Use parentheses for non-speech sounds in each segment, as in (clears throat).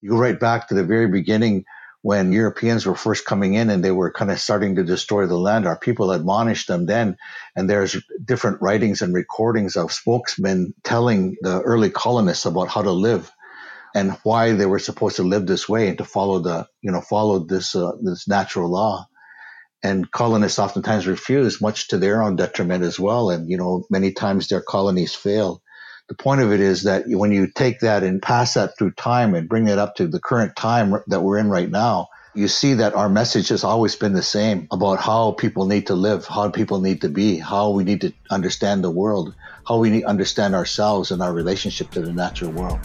You go right back to the very beginning when Europeans were first coming in and they were kind of starting to destroy the land. Our people admonished them then, and there's different writings and recordings of spokesmen telling the early colonists about how to live and why they were supposed to live this way and to follow the you know follow this uh, this natural law and colonists oftentimes refuse much to their own detriment as well and you know many times their colonies fail the point of it is that when you take that and pass that through time and bring it up to the current time that we're in right now you see that our message has always been the same about how people need to live how people need to be how we need to understand the world how we need to understand ourselves and our relationship to the natural world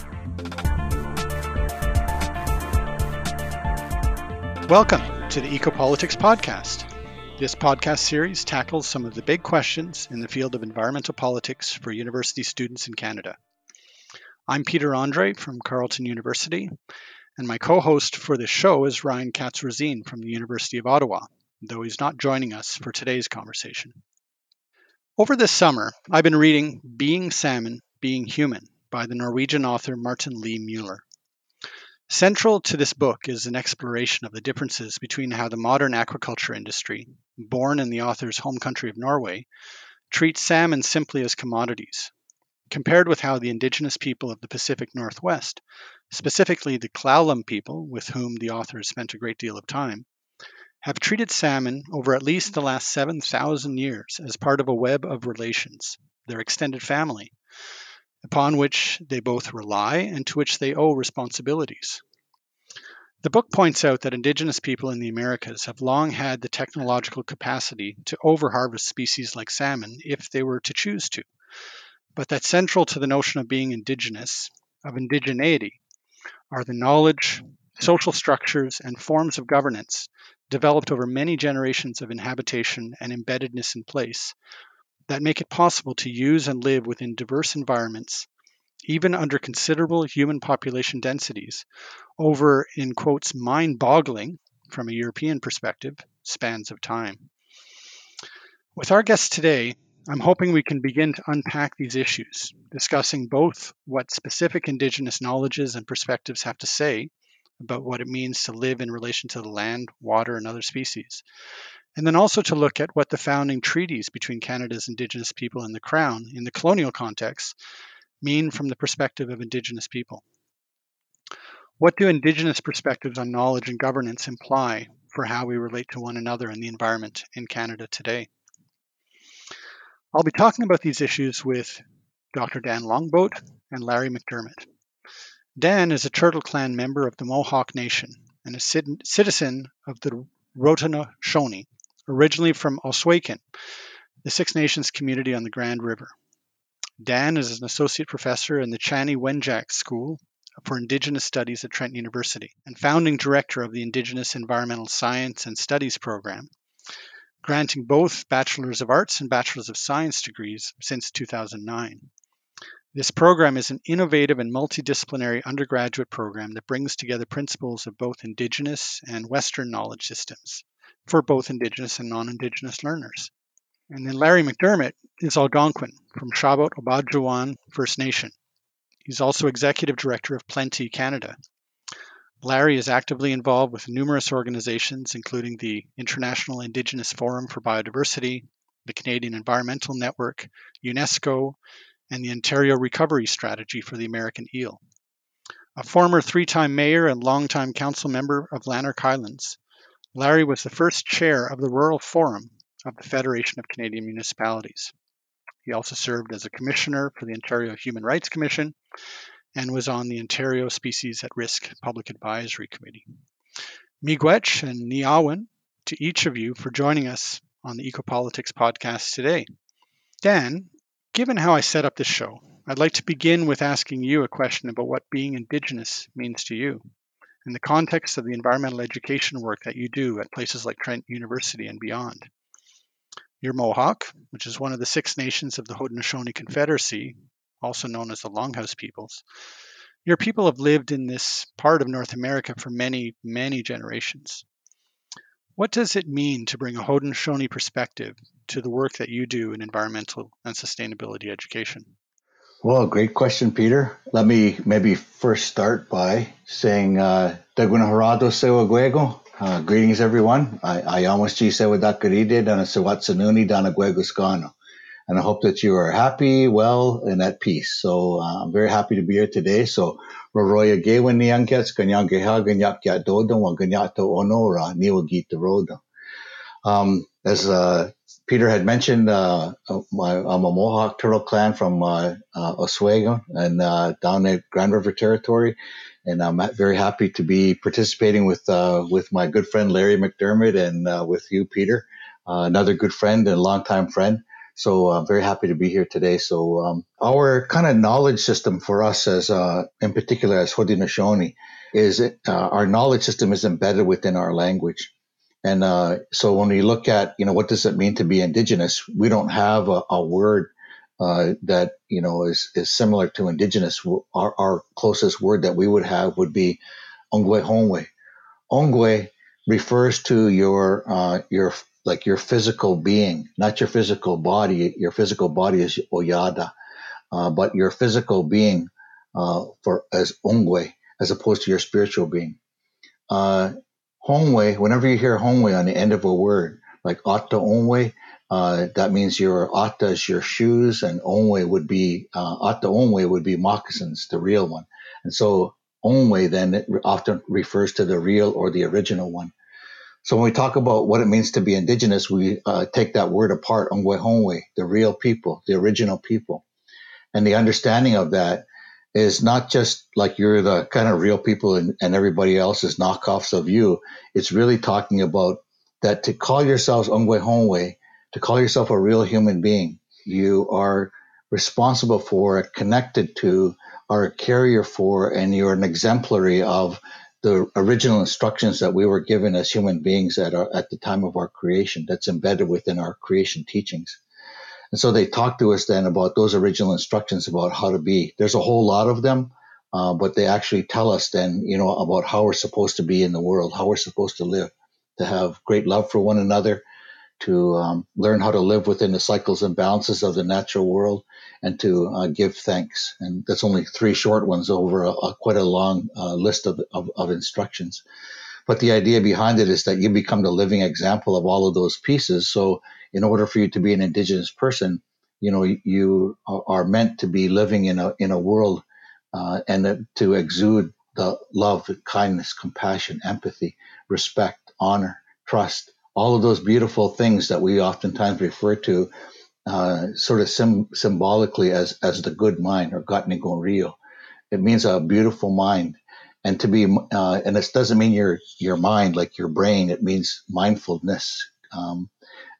Welcome to the Ecopolitics Podcast. This podcast series tackles some of the big questions in the field of environmental politics for university students in Canada. I'm Peter Andrée from Carleton University, and my co host for this show is Ryan Katz from the University of Ottawa, though he's not joining us for today's conversation. Over this summer, I've been reading Being Salmon, Being Human by the Norwegian author Martin Lee Mueller. Central to this book is an exploration of the differences between how the modern aquaculture industry, born in the author's home country of Norway, treats salmon simply as commodities, compared with how the indigenous people of the Pacific Northwest, specifically the Klallam people with whom the author has spent a great deal of time, have treated salmon over at least the last 7,000 years as part of a web of relations, their extended family, upon which they both rely and to which they owe responsibilities. The book points out that indigenous people in the Americas have long had the technological capacity to overharvest species like salmon if they were to choose to, but that central to the notion of being indigenous, of indigeneity, are the knowledge, social structures, and forms of governance developed over many generations of inhabitation and embeddedness in place that make it possible to use and live within diverse environments, even under considerable human population densities, over, in quotes, mind boggling, from a European perspective, spans of time. With our guests today, I'm hoping we can begin to unpack these issues, discussing both what specific Indigenous knowledges and perspectives have to say about what it means to live in relation to the land, water, and other species, and then also to look at what the founding treaties between Canada's Indigenous people and the Crown in the colonial context mean from the perspective of Indigenous people. What do Indigenous perspectives on knowledge and governance imply for how we relate to one another and the environment in Canada today? I'll be talking about these issues with Dr. Dan Longboat and Larry McDermott. Dan is a Turtle Clan member of the Mohawk Nation and a citizen of the Haudenosaunee, originally from Ohsweken, the Six Nations community on the Grand River. Dan is an associate professor in the Chanie Wenjack School for Indigenous Studies at Trent University and founding director of the Indigenous Environmental Science and Studies program, granting both Bachelors of Arts and Bachelors of Science degrees since 2009. This program is an innovative and multidisciplinary undergraduate program that brings together principles of both Indigenous and Western knowledge systems for both Indigenous and non Indigenous learners. And then Larry McDermott is Algonquin from Shabot Obaadjiwan First Nation. He's also executive director of Plenty Canada. Larry is actively involved with numerous organizations, including the International Indigenous Forum for Biodiversity, the Canadian Environmental Network, UNESCO, and the Ontario Recovery Strategy for the American Eel. A former three time mayor and longtime council member of Lanark Highlands, Larry was the first chair of the Rural Forum of the Federation of Canadian Municipalities. He also served as a commissioner for the Ontario Human Rights Commission and was on the Ontario Species at Risk Public Advisory Committee. Miigwech and Niawan to each of you for joining us on the Ecopolitics podcast today. Dan, given how I set up this show, I'd like to begin with asking you a question about what being Indigenous means to you in the context of the environmental education work that you do at places like Trent University and beyond. You're Mohawk, which is one of the six nations of the Haudenosaunee Confederacy, also known as the Longhouse peoples. Your people have lived in this part of North America for many, many generations. What does it mean to bring a Haudenosaunee perspective to the work that you do in environmental and sustainability education? Well, great question, Peter. Let me maybe first start by saying uh. Uh, greetings, everyone. I, I almost Sewa Dakaride Dana Sewatsanuni Dana Guegoscano. And I hope that you are happy, well, and at peace. So uh, I'm very happy to be here today. So Roroya Gewin Niangets, Ganyangeha, Ganyak Yadodo, Ganyato Onora, Niwa Gita Rodo. Um, as uh, Peter had mentioned, uh, my, I'm a Mohawk Turtle Clan from uh, uh, Ohsweken and uh, down at Grand River Territory, and I'm very happy to be participating with uh, with my good friend Larry McDermott and uh, with you, Peter, another good friend and longtime friend. So I'm very happy to be here today. So um, our kind of knowledge system for us, as in particular as Haudenosaunee, is our knowledge system is embedded within our language. And uh, so when we look at, you know, what does it mean to be indigenous? We don't have a, a word uh, that, you know, is, is similar to indigenous. Our, our, closest word that we would have would be ongwe hongwe. Ongwe refers to your, uh, your, like your physical being, not your physical body. Your physical body is oyada, uh, but your physical being uh, for as ongwe, as opposed to your spiritual being. Uh, Hongwei, whenever you hear Hongwei on the end of a word, like Ata Onwei, uh, that means your Ata is your shoes, and Onwei would be, uh, Ata Onwei would be moccasins, the real one. And so Onwei then often refers to the real or the original one. So when we talk about what it means to be indigenous, we uh, take that word apart, Ongwe Hongwei, the real people, the original people. And the understanding of that is not just like you're the kind of real people and, and everybody else is knockoffs of you. It's really talking about that to call yourselves Ongwe Hongwe, to call yourself a real human being, you are responsible for, connected to, are a carrier for, and you're an exemplary of the original instructions that we were given as human beings at, our, at the time of our creation that's embedded within our creation teachings. And so they talk to us then about those original instructions about how to be. There's a whole lot of them, uh, but they actually tell us then, you know, about how we're supposed to be in the world, how we're supposed to live, to have great love for one another, to um, learn how to live within the cycles and balances of the natural world, and to uh, give thanks. And that's only three short ones over a, a quite a long uh, list of, of, of instructions. But the idea behind it is that you become the living example of all of those pieces. So in order for you to be an indigenous person, you know, you are meant to be living in a in a world uh, and to exude the love, kindness, compassion, empathy, respect, honor, trust, all of those beautiful things that we oftentimes refer to uh, sort of sim- symbolically as as the good mind or Gatnigon Rio. It means a beautiful mind. And to be uh, and this doesn't mean your your mind like your brain. It means mindfulness. Um,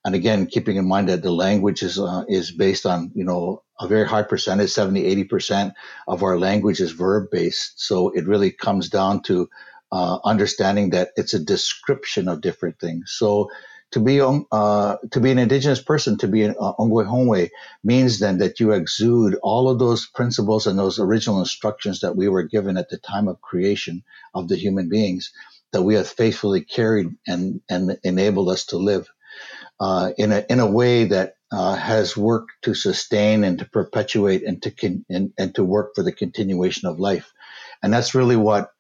and again keeping in mind that the language is uh, is based on you know a very high percentage 70 80 percent of our language is verb based so it really comes down to uh, understanding that it's a description of different things. So to be uh, to be an indigenous person, to be an uh, Ongwe Hongwe, means then that you exude all of those principles and those original instructions that we were given at the time of creation of the human beings that we have faithfully carried and and enabled us to live uh, in a in a way that uh, has worked to sustain and to perpetuate and to con- and, and to work for the continuation of life, and that's really what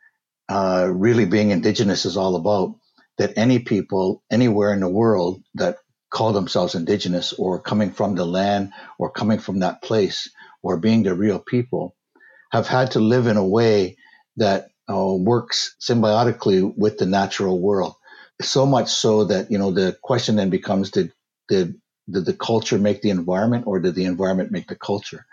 uh, really being indigenous is all about that any people anywhere in the world that call themselves indigenous or coming from the land or coming from that place or being the real people have had to live in a way that uh, works symbiotically with the natural world. So much so that, you know, the question then becomes did, did, did the culture make the environment or did the environment make the culture?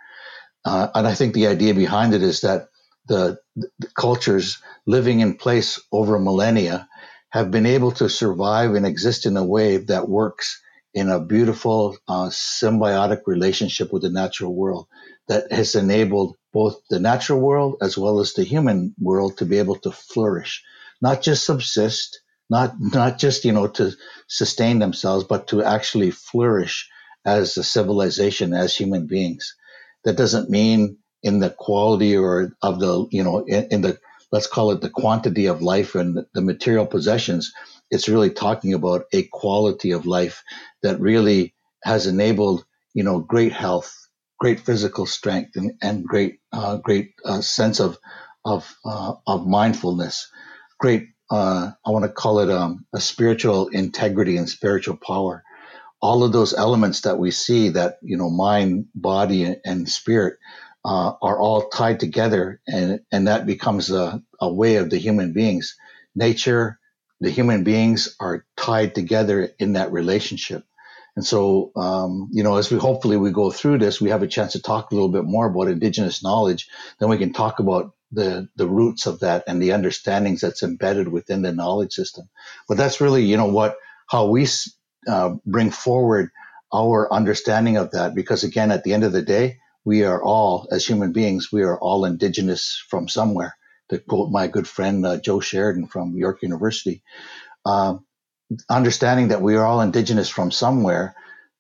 Uh, and I think the idea behind it is that the, the cultures living in place over millennia have been able to survive and exist in a way that works in a beautiful uh, symbiotic relationship with the natural world that has enabled both the natural world as well as the human world to be able to flourish, not just subsist, not not just you know to sustain themselves, but to actually flourish as a civilization, as human beings. That doesn't mean in the quality or of the you know in, in the let's call it the quantity of life and the material possessions, it's really talking about a quality of life that really has enabled, you know, great health, great physical strength and, and great uh, great uh, sense of of uh, of mindfulness, great uh, I want to call it um, a spiritual integrity and spiritual power. All of those elements that we see that you know mind, body, and spirit uh, are all tied together, and and that becomes a, a way of the human beings. Nature, the human beings are tied together in that relationship. And so, um, you know, as we hopefully we go through this, we have a chance to talk a little bit more about indigenous knowledge. Then we can talk about the the roots of that and the understandings that's embedded within the knowledge system. But that's really, you know, what how we uh, bring forward our understanding of that. Because again, at the end of the day, we are all, as human beings, we are all indigenous from somewhere. To quote my good friend uh, Joe Sheridan from York University, uh, understanding that we are all indigenous from somewhere.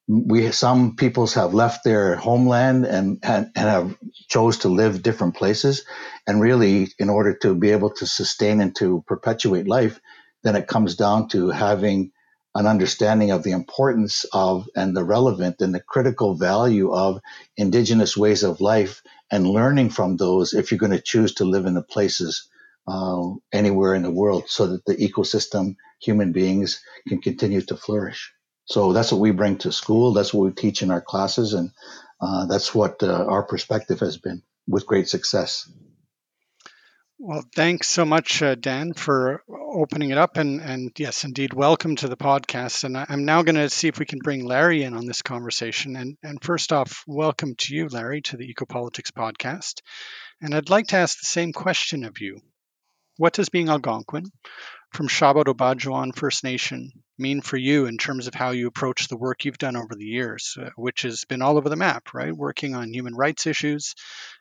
We some peoples have left their homeland and, and and have chose to live different places, and really, in order to be able to sustain and to perpetuate life, then it comes down to having an understanding of the importance of and the relevant and the critical value of indigenous ways of life and learning from those if you're going to choose to live in the places uh, anywhere in the world so that the ecosystem human beings can continue to flourish. So that's what we bring to school. That's what we teach in our classes and uh, that's what uh, our perspective has been with great success well, thanks so much, uh, Dan, for opening it up. And, and yes, indeed, welcome to the podcast. And I, am now going to see if we can bring Larry in on this conversation. And, and first off, welcome to you, Larry, to the Ecopolitics podcast. And I'd like to ask the same question of you. What does being Algonquin from Shabot First Nation mean for you in terms of how you approach the work you've done over the years, uh, which has been all over the map, right? Working on human rights issues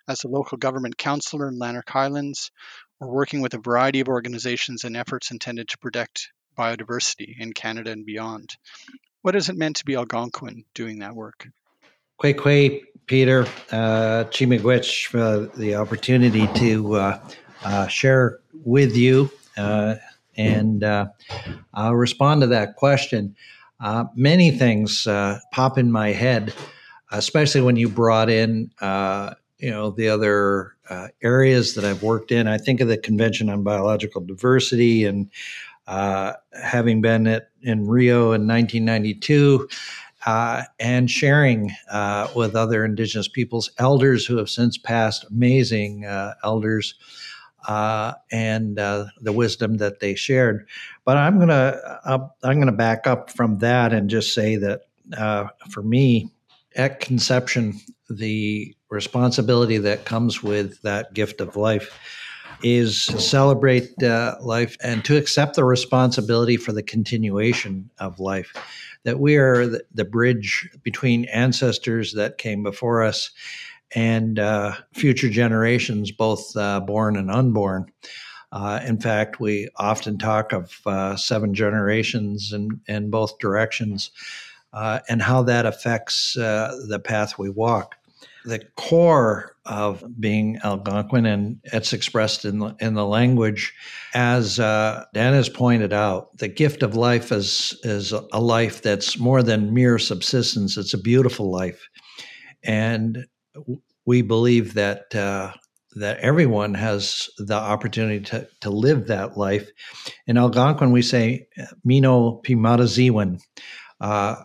as a local government councillor in Lanark Highlands, or working with a variety of organizations and efforts intended to protect biodiversity in Canada and beyond. What has it meant to be Algonquin doing that work? Quay Quay, Peter, uh, Chimigwich, for the opportunity to uh, uh, share with you uh, and uh, I'll respond to that question. Uh, many things uh, pop in my head, especially when you brought in, uh, you know, the other uh, areas that I've worked in. I think of the Convention on Biological Diversity and uh, having been at, in Rio in 1992. and sharing with other Indigenous peoples, elders who have since passed, amazing elders uh, and uh, the wisdom that they shared. But I'm gonna uh, I'm gonna back up from that and just say that uh, for me, at conception, the responsibility that comes with that gift of life is celebrate uh, life and to accept the responsibility for the continuation of life. That we are the, the bridge between ancestors that came before us and uh, future generations, both uh, born and unborn. Uh, in fact, we often talk of uh, seven generations in, in both directions uh, and how that affects uh, the path we walk. The core of being Algonquin, and it's expressed in the, in the language, as Dan has pointed out, the gift of life is, is a life that's more than mere subsistence. It's a beautiful life. And we believe that uh, that everyone has the opportunity to, to live that life. In Algonquin, we say "Mino Pimataziwan," uh,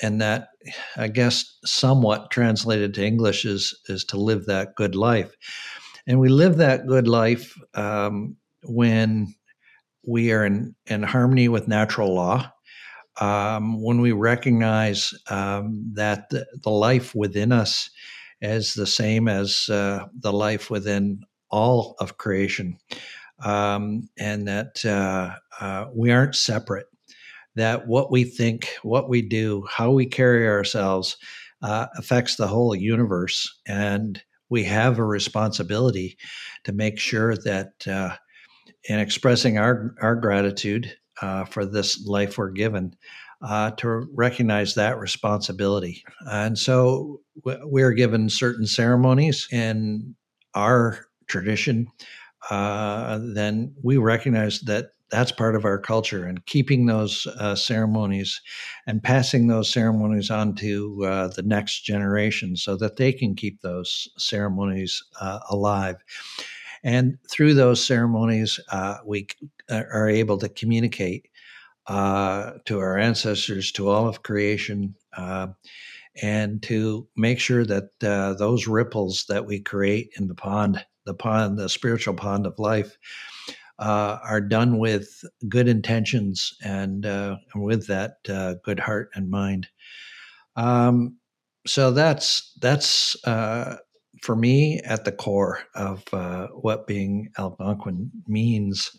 and that I guess somewhat translated to English is is to live that good life. And we live that good life um, when we are in, in harmony with natural law. Um, when we recognize um, that the, the, life within us as the same as uh, the life within all of creation, um, and that uh, uh, we aren't separate. That what we think, what we do, how we carry ourselves uh, affects the whole universe, and we have a responsibility to make sure that uh, in expressing our our gratitude uh, for this life we're given, uh, to recognize that responsibility. And so we're given certain ceremonies in our tradition. Uh, then we recognize that that's part of our culture and keeping those uh, ceremonies and passing those ceremonies on to uh, the next generation so that they can keep those ceremonies uh, alive and through those ceremonies uh, we uh, are able to communicate uh, to our ancestors to all of creation and to make sure that those ripples that we create in the pond the pond the spiritual pond of life uh, are done with good intentions and, uh, with that uh, good heart and mind. Um, so that's that's uh, for me at the core of uh, what being Algonquin means.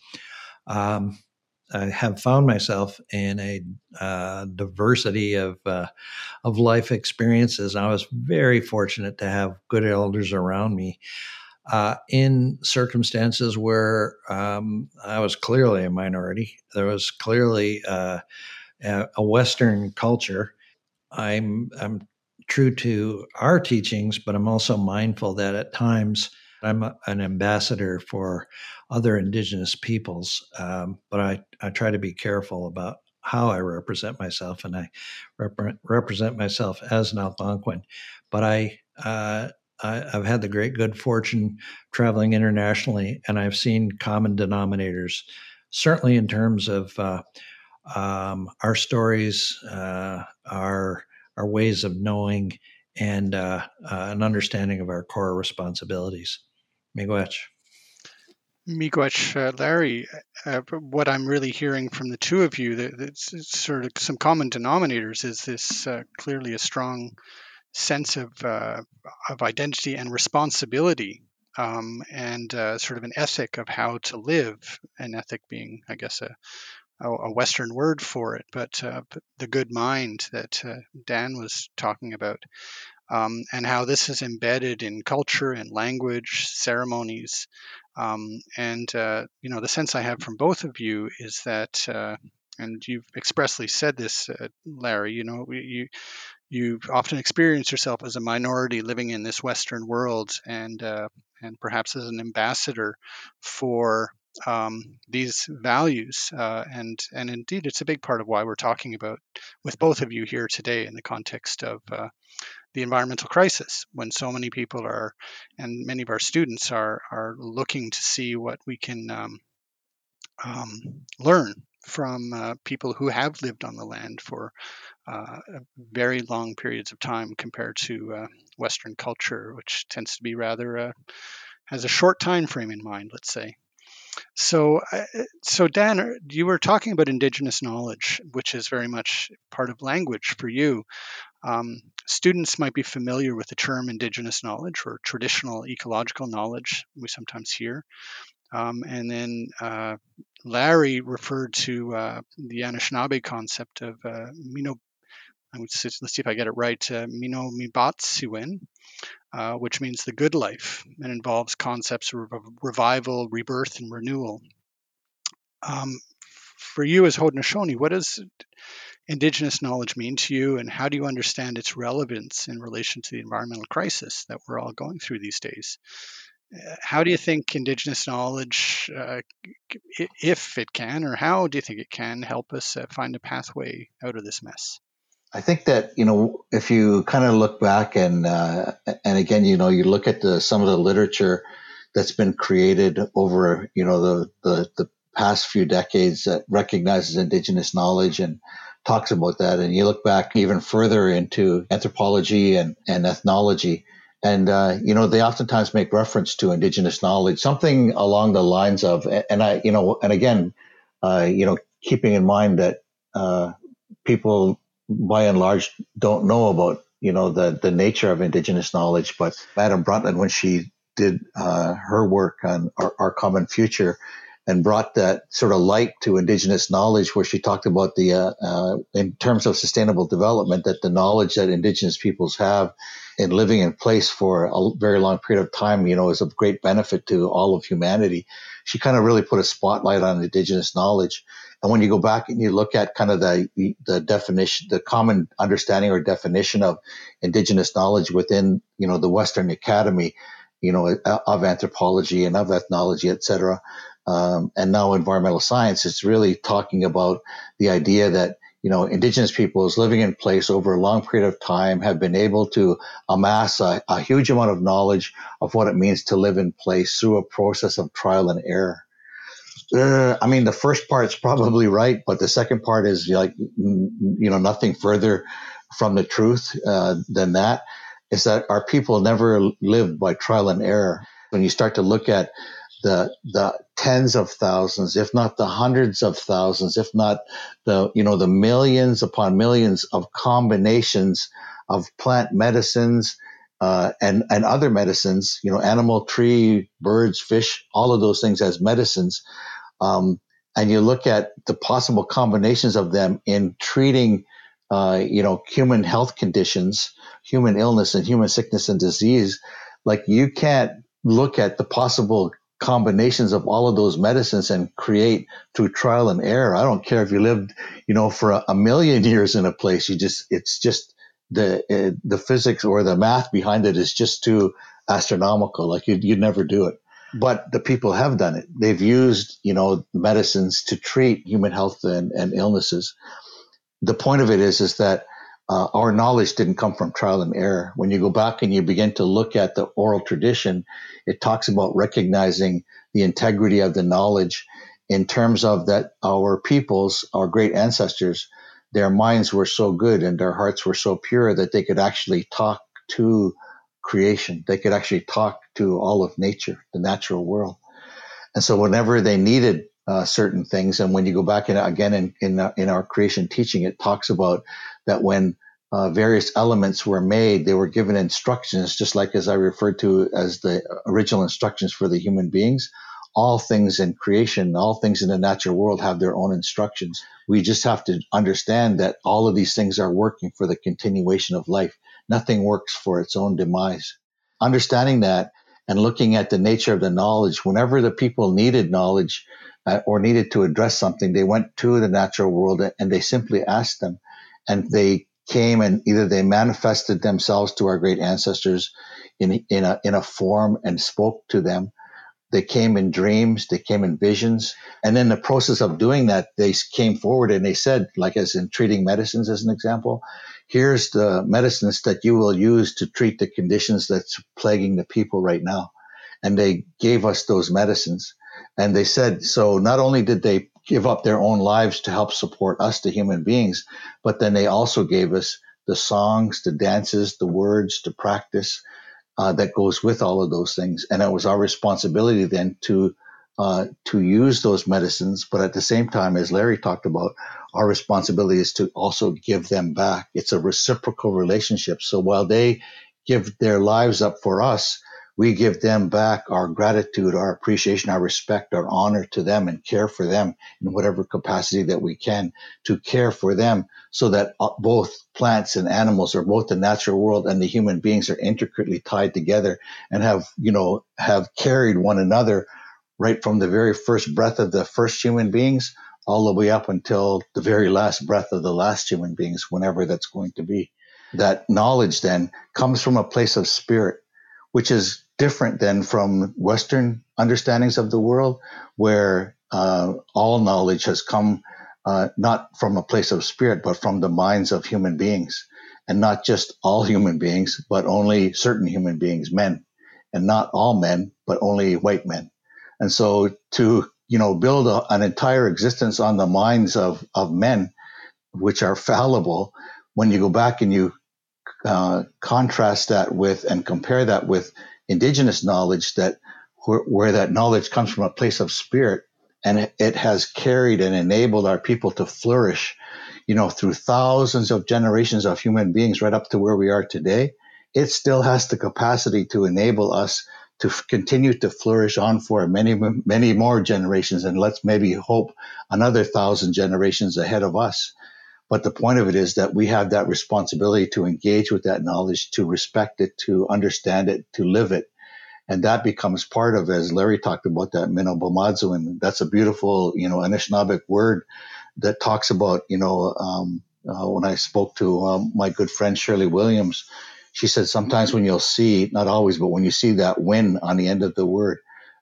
Um, I have found myself in a uh, diversity of of life experiences. I was very fortunate to have good elders around me uh, in circumstances where um, I was clearly a minority. There was clearly uh, a Western culture. I'm, I'm true to our teachings, but I'm also mindful that at times I'm a, an ambassador for other Indigenous peoples. Um, but I, I try to be careful about how I represent myself, and I rep- represent myself as an Algonquin. But I uh, I, have had the great good fortune traveling internationally, and I've seen common denominators, certainly in terms of uh, um, our stories, uh, our our ways of knowing, and uh, uh an understanding of our core responsibilities. Miigwech. Miigwech, uh, Larry, uh, what I'm really hearing from the two of you, that, that's sort of some common denominators, is this clearly a strong sense of uh, of identity and responsibility, um, and uh, sort of an ethic of how to live. An ethic being, I guess, a a Western word for it, but, uh, the good mind that uh, Dan was talking about, um, and how this is embedded in culture and language, ceremonies, um, and uh, you know the sense I have from both of you is that uh, and you've expressly said this, uh, Larry. You know, you you often experience yourself as a minority living in this Western world, and uh, and perhaps as an ambassador for um, these values. Uh, and and indeed, it's a big part of why we're talking about with both of you here today in the context of uh, the environmental crisis, when so many people are, and many of our students are are looking to see what we can um, um, learn from uh, people who have lived on the land for uh, very long periods of time compared to uh, Western culture, which tends to be rather uh, has a short time frame in mind, let's say. So, uh, so Dan, uh, you were talking about indigenous knowledge, which is very much part of language for you. Um, students might be familiar with the term indigenous knowledge or traditional ecological knowledge, we sometimes hear. Um, and then uh, Larry referred to uh, the Anishinaabe concept of uh, Mino let's see if I get it right, uh, Mino Mibatsiwen, uh, which means the good life and involves concepts of revival, rebirth, and renewal. Um, for you as Haudenosaunee, what does Indigenous knowledge mean to you, and how do you understand its relevance in relation to the environmental crisis that we're all going through these days? Uh, how do you think Indigenous knowledge, uh, if it can, or how do you think it can help us uh, find a pathway out of this mess? I think that you know if you kind of look back and uh, and again you know you look at the, some of the literature that's been created over you know the, the the past few decades that recognizes indigenous knowledge and talks about that and you look back even further into anthropology and, and ethnology and uh, you know they oftentimes make reference to indigenous knowledge something along the lines of and i you know and again uh, you know keeping in mind that uh, people by and large don't know about you know the the nature of indigenous knowledge. But Madam Brundtland, when she did uh, her work on our, our, common future, and brought that sort of light to indigenous knowledge, where she talked about the uh, uh, in terms of sustainable development that the knowledge that indigenous peoples have in living in place for a very long period of time, you know, is of great benefit to all of humanity. She kind of really put a spotlight on indigenous knowledge. And when you go back and you look at kind of the, the definition, the common understanding or definition of indigenous knowledge within, you know, the Western Academy, you know, of anthropology and of ethnology, et cetera, um, and now environmental science, it's really talking about the idea that you know indigenous peoples living in place over a long period of time have been able to amass a, a huge amount of knowledge of what it means to live in place through a process of trial and error. Uh, I mean, the first part's probably right, but the second part is like you know nothing further from the truth uh, than that. Is that our people never lived by trial and error. When you start to look at the the tens of thousands, if not the hundreds of thousands, if not the you know the millions upon millions of combinations of plant medicines uh, and and other medicines, you know, animal, tree, birds, fish, all of those things as medicines, um, and you look at the possible combinations of them in treating, uh, you know, human health conditions, human illness, and human sickness and disease. Like you can't look at the possible combinations of all of those medicines and create through trial and error. I don't care if you lived, you know, for a, a million (laughs) years in a place. You just, it's just the uh, the physics or the math behind it is just too astronomical. Like you'd, you'd never do it. But the people have done it. They've used, you know, medicines to treat human health and, and illnesses. The point of it is, is that uh, our knowledge didn't come from trial and error. When you go back and you begin to look at the oral tradition, it talks about recognizing the integrity of the knowledge in terms of that our peoples, our great ancestors, their minds were so good and their hearts were so pure that they could actually talk to creation. They could actually talk to all of nature, the natural world. And so whenever they needed uh, certain things. And when you go back in, again in in, uh, in our creation teaching, it talks about that when uh, various elements were made, they were given instructions, just like as I referred to as the original instructions for the human beings. All things in creation, all things in the natural world have their own instructions. We just have to understand that all of these things are working for the continuation of life. Nothing works for its own demise. Understanding that and looking at the nature of the knowledge, whenever the people needed knowledge, uh, or needed to address something, they went to the natural world and they simply asked them. And they came and either they manifested themselves to our great ancestors in, in, a, in a form and spoke to them. They came in dreams, they came in visions. And in the process of doing that, they came forward and they said, like as in treating medicines as an example, here's the medicines that you will use to treat the conditions that's plaguing the people right now. And they gave us those medicines. And they said, so not only did they give up their own lives to help support us, the human beings, but then they also gave us the songs, the dances, the words, to practice uh, that goes with all of those things. And it was our responsibility then to uh, to use those medicines, but at the same time, as Larry talked about, our responsibility is to also give them back. It's a reciprocal relationship. So while they give their lives up for us, we give them back our gratitude, our appreciation, our respect, our honor to them and care for them in whatever capacity that we can to care for them so that uh, both plants and animals or both the natural world and the human beings are intricately tied together and have, you know, have carried one another right from the very first breath of the first human beings all the way up until the very last breath of the last human beings, whenever that's going to be. That knowledge then comes from a place of spirit which is different than from Western understandings of the world, where uh, all knowledge has come uh, not from a place of spirit, but from the minds of human beings, and not just all human beings, but only certain human beings, men, and not all men, but only white men. And so to you know build a, an entire existence on the minds of of men, which are fallible, when you go back and you uh, contrast that with and compare that with indigenous knowledge that where, that knowledge comes from a place of spirit and it, it has carried and enabled our people to flourish you know through thousands of generations of human beings right up to where we are today it still has the capacity to enable us to f- continue to flourish on for many many more generations and let's maybe hope another thousand generations ahead of us but the point of it is that we have that responsibility to engage with that knowledge, to respect it, to understand it, to live it. And that becomes part of, as Larry talked about, that Minobomadzu. And that's a beautiful, you know, Anishinaabeg word that talks about, you know, um, uh, when I spoke to um, my good friend Shirley Williams, she said sometimes when you'll see, not always, but when you see that win on the end of the word,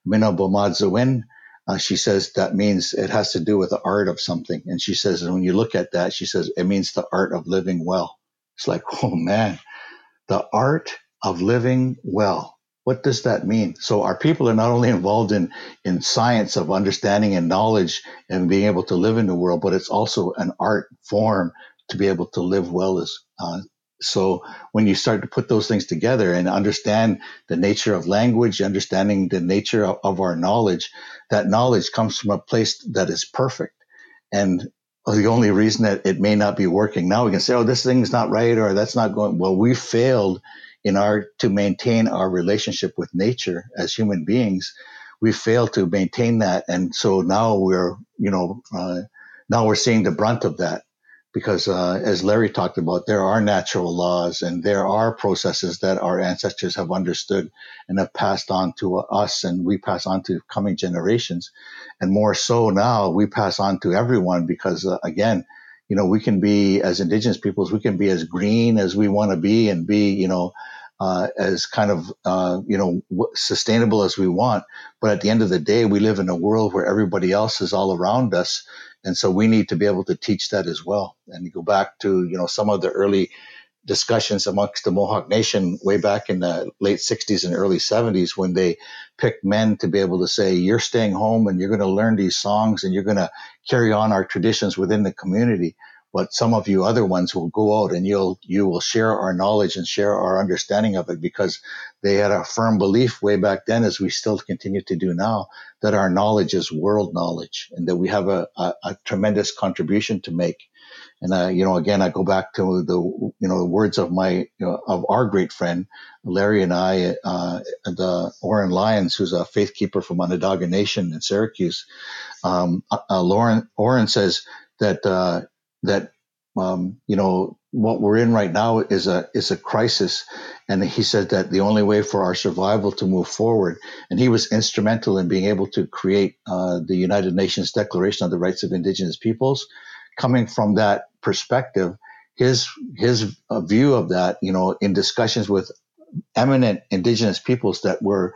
Minobomadzuwin, uh, she says that means it has to do with the art of something. And she says, and when you look at that, she says it means the art of living well. It's like, (laughs) oh man, the art of living well. What does that mean? So our people are not only involved in, in science of understanding and knowledge and being able to live in the world, but it's also an art form to be able to live well as, uh, so when you start to put those things together and understand the nature of language, understanding the nature of, of our knowledge, that knowledge comes from a place that is perfect. And the only reason that it may not be working now, we can say, oh, this thing's not right or that's not going well. We failed in our to maintain our relationship with nature as human beings. We failed to maintain that, and so now we're, you know, uh, now we're seeing the brunt of that because uh, as Larry talked about, there are natural laws and there are processes that our ancestors have understood and have passed on to us and we pass on to coming generations. And more so now, we pass on to everyone because, uh, again, you know, we can be, as indigenous peoples, we can be as green as we want to be and be, you know, uh, as kind of, uh, you know, w- sustainable as we want. But at the end of the day, we live in a world where everybody else is all around us and so we need to be able to teach that as well. And go back to, you know, some of the early discussions amongst the Mohawk Nation way back in the late 60s and early 70s when they picked men to be able to say, you're staying home and you're going to learn these songs and you're going to carry on our traditions within the community but some of you other ones will go out and you'll you will share our knowledge and share our understanding of it because they had a firm belief way back then as we still continue to do now that our knowledge is world knowledge and that we have a, a, a tremendous contribution to make. And uh, you know again i go back to the you know the words of my you know, of our great friend larry and i uh, the oren lyons who's a faith keeper from onondaga nation in syracuse. Um, uh, lauren oren says that uh, that um, you know what we're in right now is a is a crisis, and he said that the only way for our survival to move forward, and he was instrumental in being able to create uh, the United Nations Declaration on the Rights of Indigenous Peoples. Coming from that perspective, his his uh, view of that, you know, in discussions with eminent Indigenous peoples that were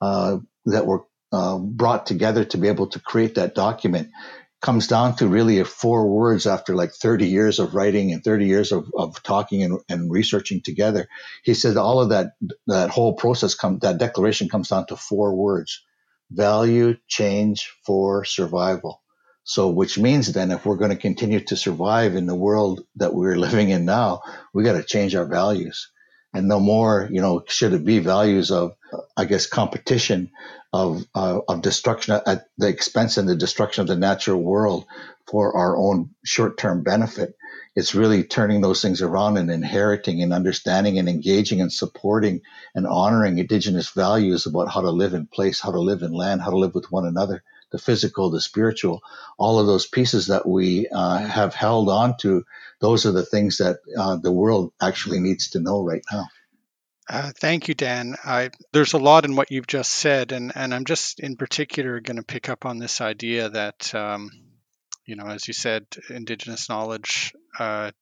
uh, that were uh, brought together to be able to create that document comes down to really four words after like 30 years of writing and 30 years of, of talking and, and researching together. He said all of that, that whole process come, that declaration comes down to four words, value change for survival. So, which means then if we're going to continue to survive in the world that we're living in now, we got to change our values. And no more, you know, should it be values of, I guess, competition of, uh, of destruction at the expense and the destruction of the natural world for our own short term benefit. It's really turning those things around and inheriting and understanding and engaging and supporting and honoring indigenous values about how to live in place, how to live in land, how to live with one another, the physical, the spiritual, all of those pieces that we uh, have held on to. Those are the things that uh, the world actually needs to know right now. Uh, thank you, Dan. I, there's a lot in what you've just said, and, and I'm just in particular going to pick up on this idea that, um, you know, as you said, indigenous knowledge. Uh,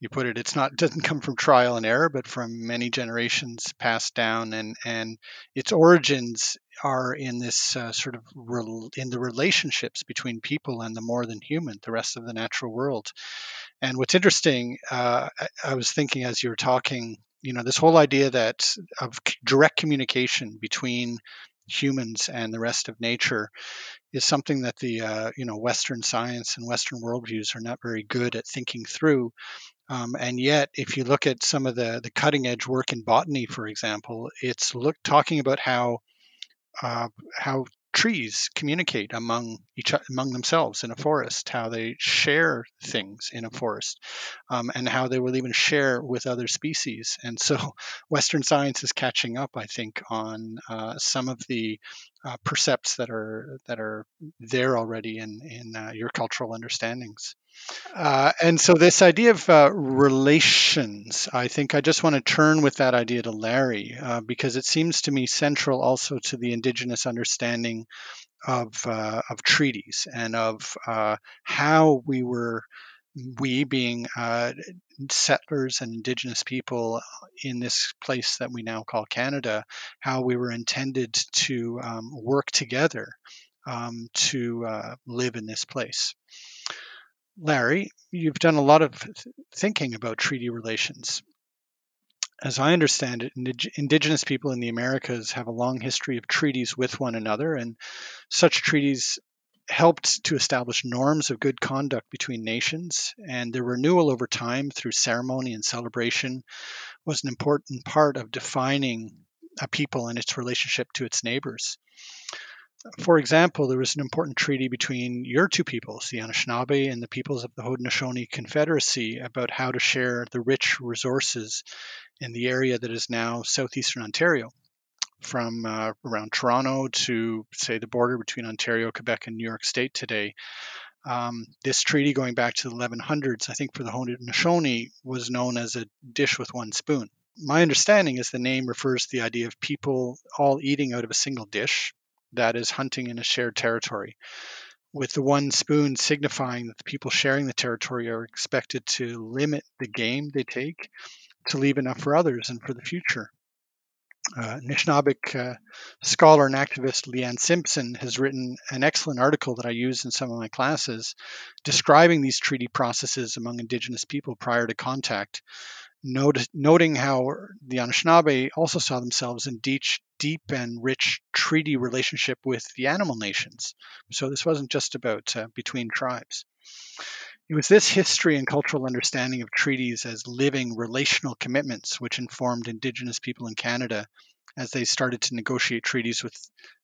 you put it, it's not (laughs) doesn't come from trial and error, but from many generations passed down, and and its origins are in this uh, sort of rel- in the relationships between people and the more than human, the rest of the natural world. And what's interesting, uh, I, I was thinking as you were talking you know this whole idea that of direct communication between humans and the rest of nature is something that the uh, you know Western science and Western worldviews are not very good at thinking through. Um, and yet, if you look at some of the the cutting edge work in botany, for example, it's look talking about how uh, how trees communicate among each among themselves in a forest, how they share things in a forest, um, and how they will even share with other species. And so, (laughs) Western science is catching up, I think, on uh, some of the uh, percepts that are that are there already in in uh, your cultural understandings. Uh, and so, this idea of uh, relations, I think I just want to turn with that idea to Larry uh, because it seems to me central also to the indigenous understanding of uh, of treaties and of uh, how we were we being uh, settlers and indigenous people in this place that we now call Canada, how we were intended to um, work together um, to uh, live in this place. Larry, you've done a lot of thinking about treaty relations. As I understand it, Indigenous people in the Americas have a long history of treaties with one another, and such treaties helped to establish norms of good conduct between nations, and their renewal over time through ceremony and celebration was an important part of defining a people and its relationship to its neighbors. For example, there was an important treaty between your two peoples, the Anishinaabe and the peoples of the Haudenosaunee Confederacy, about how to share the rich resources in the area that is now southeastern Ontario, from uh, around Toronto to, say, the border between Ontario, Quebec, and New York State today. Um, this treaty, going back to the 1100s, I think for the Haudenosaunee, was known as a dish with one spoon. My understanding is the name refers to the idea of people all eating out of a single dish, that is hunting in a shared territory, with the one spoon signifying that the people sharing the territory are expected to limit the game they take to leave enough for others and for the future. Uh, Anishinaabeg uh, scholar and activist Leanne Simpson has written an excellent article that I use in some of my classes describing these treaty processes among Indigenous people prior to contact, noting how the Anishinaabe also saw themselves in deep, deep and rich treaty relationship with the animal nations. So this wasn't just about uh, between tribes. It was this history and cultural understanding of treaties as living relational commitments which informed Indigenous people in Canada as they started to negotiate treaties with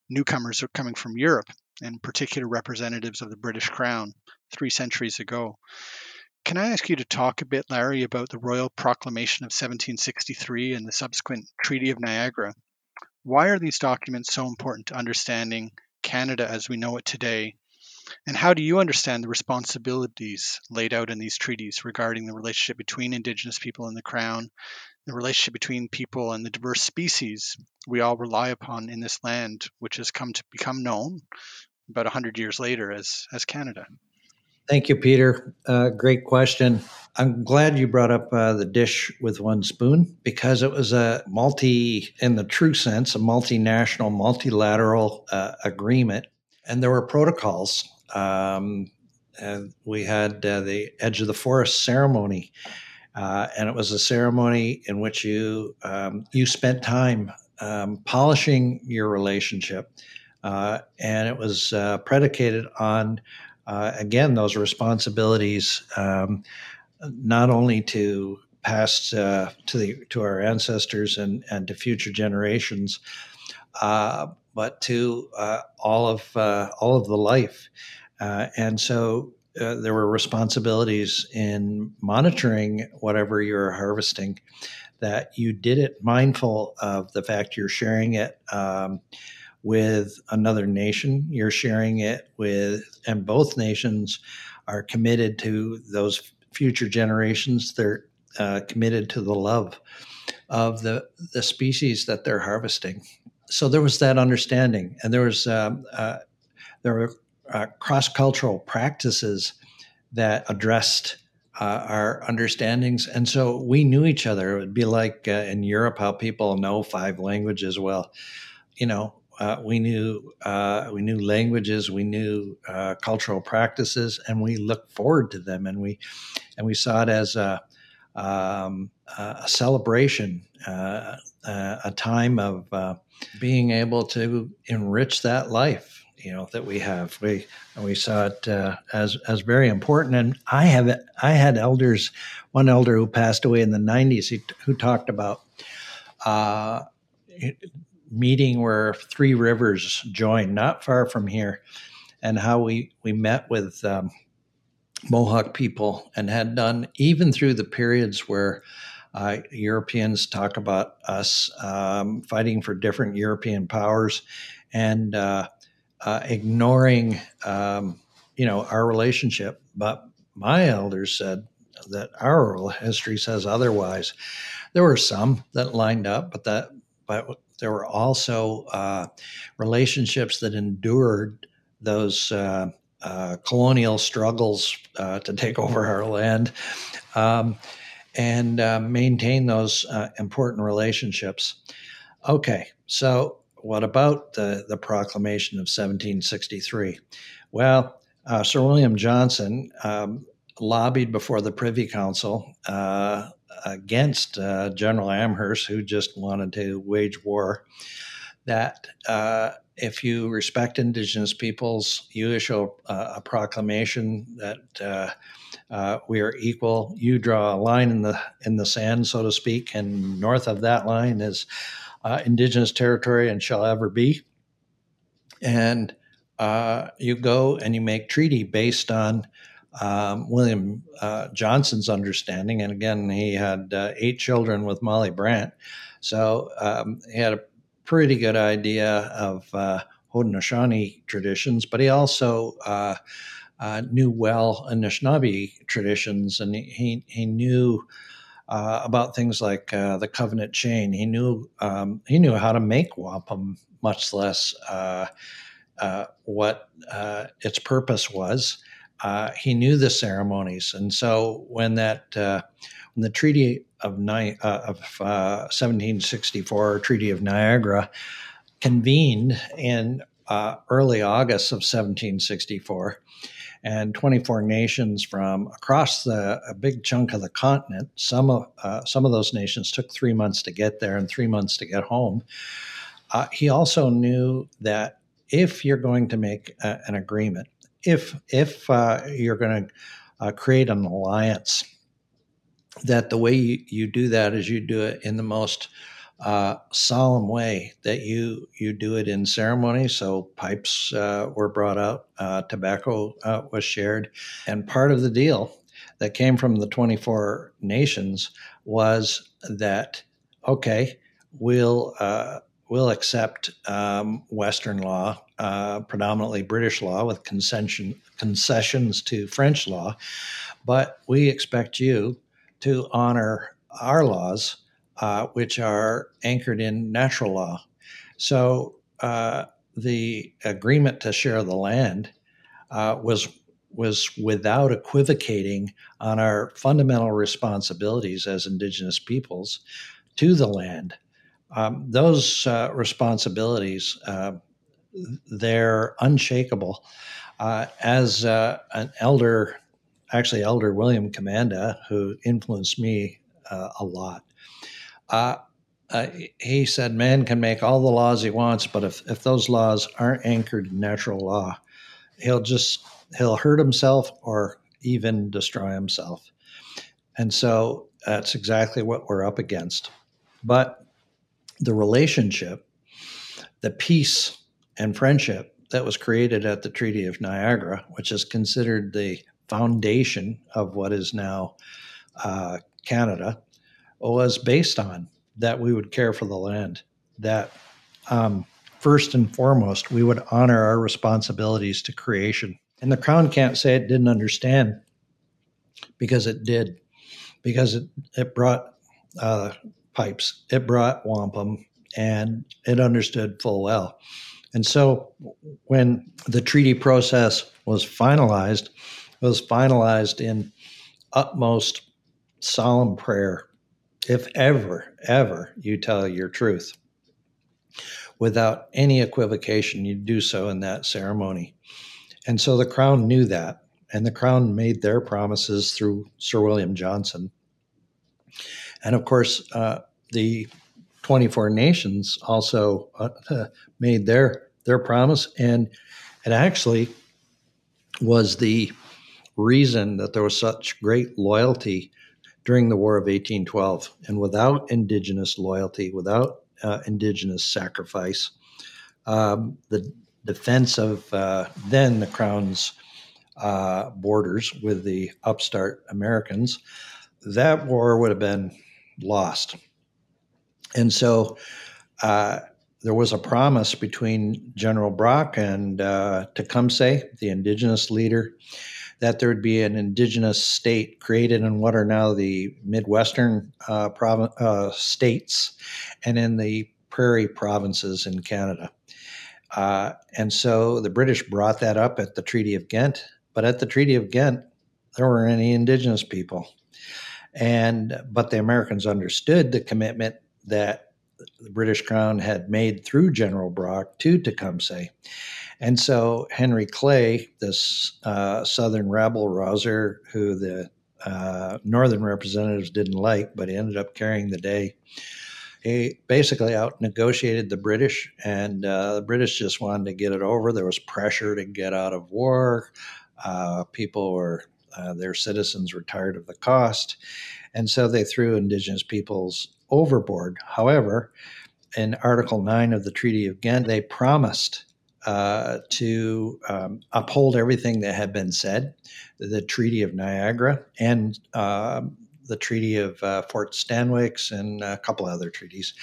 newcomers coming from Europe, and particular representatives of the British Crown three centuries ago. Can I ask you to talk a bit, Larry, about the Royal Proclamation of 1763 and the subsequent Treaty of Niagara? Why are these documents so important to understanding Canada as we know it today? And how do you understand the responsibilities laid out in these treaties regarding the relationship between Indigenous people and the Crown, the relationship between people and the diverse species we all rely upon in this land, which has come to become known about 100 years later as, as Canada? Thank you, Peter. Uh, great question. I'm glad you brought up uh, the dish with one spoon because it was a multi, in the true sense, a multinational, multilateral uh, agreement. And there were protocols. Um, we had uh, the Edge of the Forest ceremony, uh, and it was a ceremony in which you um, you spent time um, polishing your relationship, uh, and it was predicated on uh, again, those responsibilities um, not only to pass uh, to the to our ancestors and and to future generations, uh, but to uh, all of uh, all of the life, uh, and so. there were responsibilities in monitoring whatever you're harvesting, that you did it mindful of the fact you're sharing it um, with another nation. You're sharing it with, and both nations are committed to those future generations. They're uh, committed to the love of the the species that they're harvesting. So there was that understanding, and there was um, uh, there were uh, cross cultural practices that addressed. Uh, our understandings. And so we knew each other. It would be like uh, in Europe, how people know five languages. Well, you know, uh, we knew uh, we knew languages, we knew uh, cultural practices, and we looked forward to them, and we and we saw it as a, um, a celebration, uh, a time of being able to enrich that life, you know, that we have. We we saw it as as very important, and I have I had elders, one elder who passed away in the '90s, who talked about meeting where Three Rivers join, not far from here, and how we we met with um, Mohawk people and had done even through the periods where uh, Europeans talk about us um, fighting for different European powers and uh, uh, ignoring, um, you know, our relationship. But my elders said that our oral history says otherwise. There were some that lined up, but that but there were also uh, relationships that endured those uh, uh, colonial struggles uh, to take over our land um, and uh, maintain those uh, important relationships. Okay, so what about the, the proclamation of 1763? Well, uh, Sir William Johnson um, lobbied before the Privy Council uh, against uh, General Amherst, who just wanted to wage war, that uh, if you respect Indigenous peoples, you issue a, a proclamation that uh, uh, we are equal. You draw a line in the in the sand, so to speak, and north of that line is uh, Indigenous territory and shall ever be. And uh, you go and you make treaty based on um, William uh, Johnson's understanding. And again, he had uh, eight children with Molly Brant. So um, he had a pretty good idea of uh, Haudenosaunee traditions, but he also uh, knew well Anishinaabe traditions, and he, he knew uh, about things like the covenant chain. He knew um, he knew how to make wampum, much less what its purpose was. Uh, he knew the ceremonies, and so when that uh, when the Treaty of, Ni- uh, of 1764, uh, Treaty of Niagara, convened in uh, early August of 1764, and 24 nations from across the a big chunk of the continent. Some of uh, some of those nations took three months to get there and three months to get home. he also knew that if you're going to make a, an agreement if if uh, you're going to uh, create an alliance, that the way you, you, do that is you do it in the most uh, solemn way that you you do it in ceremony. So pipes uh, were brought out, uh, tobacco uh, was shared, and part of the deal that came from the 24 nations was that okay, we'll we'll accept um, Western law uh, predominantly British law with concession, concessions to French law, but we expect you to honor our laws, uh, which are anchored in natural law. So uh, the agreement to share the land uh, was was without equivocating on our fundamental responsibilities as Indigenous peoples to the land. Um, those uh, responsibilities uh, they're unshakable. Uh, as an elder, actually, Elder William Commanda, who influenced me a lot, uh, uh, he said, Man can make all the laws he wants, but if, if those laws aren't anchored in natural law, he'll just he'll hurt himself or even destroy himself. And so that's exactly what we're up against. But the relationship, the peace and friendship that was created at the Treaty of Niagara, which is considered the foundation of what is now uh, Canada, was based on that we would care for the land, that um, first and foremost, we would honor our responsibilities to creation. And the Crown can't say it didn't understand because it did, because it, it brought uh, pipes, it brought wampum, and it understood full well and so when the treaty process was finalized, it was finalized in utmost solemn prayer. If ever, ever you tell your truth, without any equivocation, you do so in that ceremony. And so the crown knew that, and the crown made their promises through Sir William Johnson. And of course, uh, the 24 nations also uh, (laughs) made their their promise, and it actually was the reason that there was such great loyalty during the War of 1812. And without Indigenous loyalty, without uh, Indigenous sacrifice, um, the defense of uh, then the Crown's uh, borders with the upstart Americans, that war would have been lost. And so uh, there was a promise between General Brock and uh, Tecumseh, the indigenous leader, that there would be an indigenous state created in what are now the Midwestern uh, uh, states and in the prairie provinces in Canada. Uh, and so the British brought that up at the Treaty of Ghent. But at the Treaty of Ghent, there weren't any indigenous people. And but the Americans understood the commitment that the British Crown had made through General Brock to Tecumseh. And so Henry Clay, this uh, Southern rabble rouser who the uh, Northern representatives didn't like, but he ended up carrying the day. He basically out negotiated the British, and uh, the British just wanted to get it over. There was pressure to get out of war. Uh, people were, uh, their citizens were tired of the cost. And so they threw Indigenous peoples overboard. However, in Article 9 of the Treaty of Ghent, they promised uh, to um, uphold everything that had been said, the Treaty of Niagara and uh, the Treaty of uh, Fort Stanwix and a couple other treaties.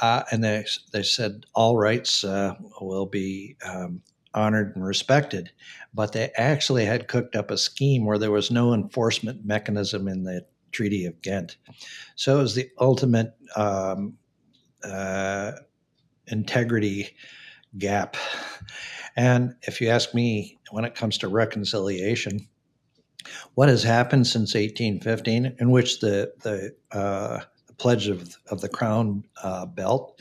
Uh, and they, they said all rights uh, will be um, honored and respected. But they actually had cooked up a scheme where there was no enforcement mechanism in the Treaty of Ghent. So it was the ultimate um, integrity gap. And if you ask me, when it comes to reconciliation, what has happened since 1815, in which the the, uh, pledge of, of the crown uh, belt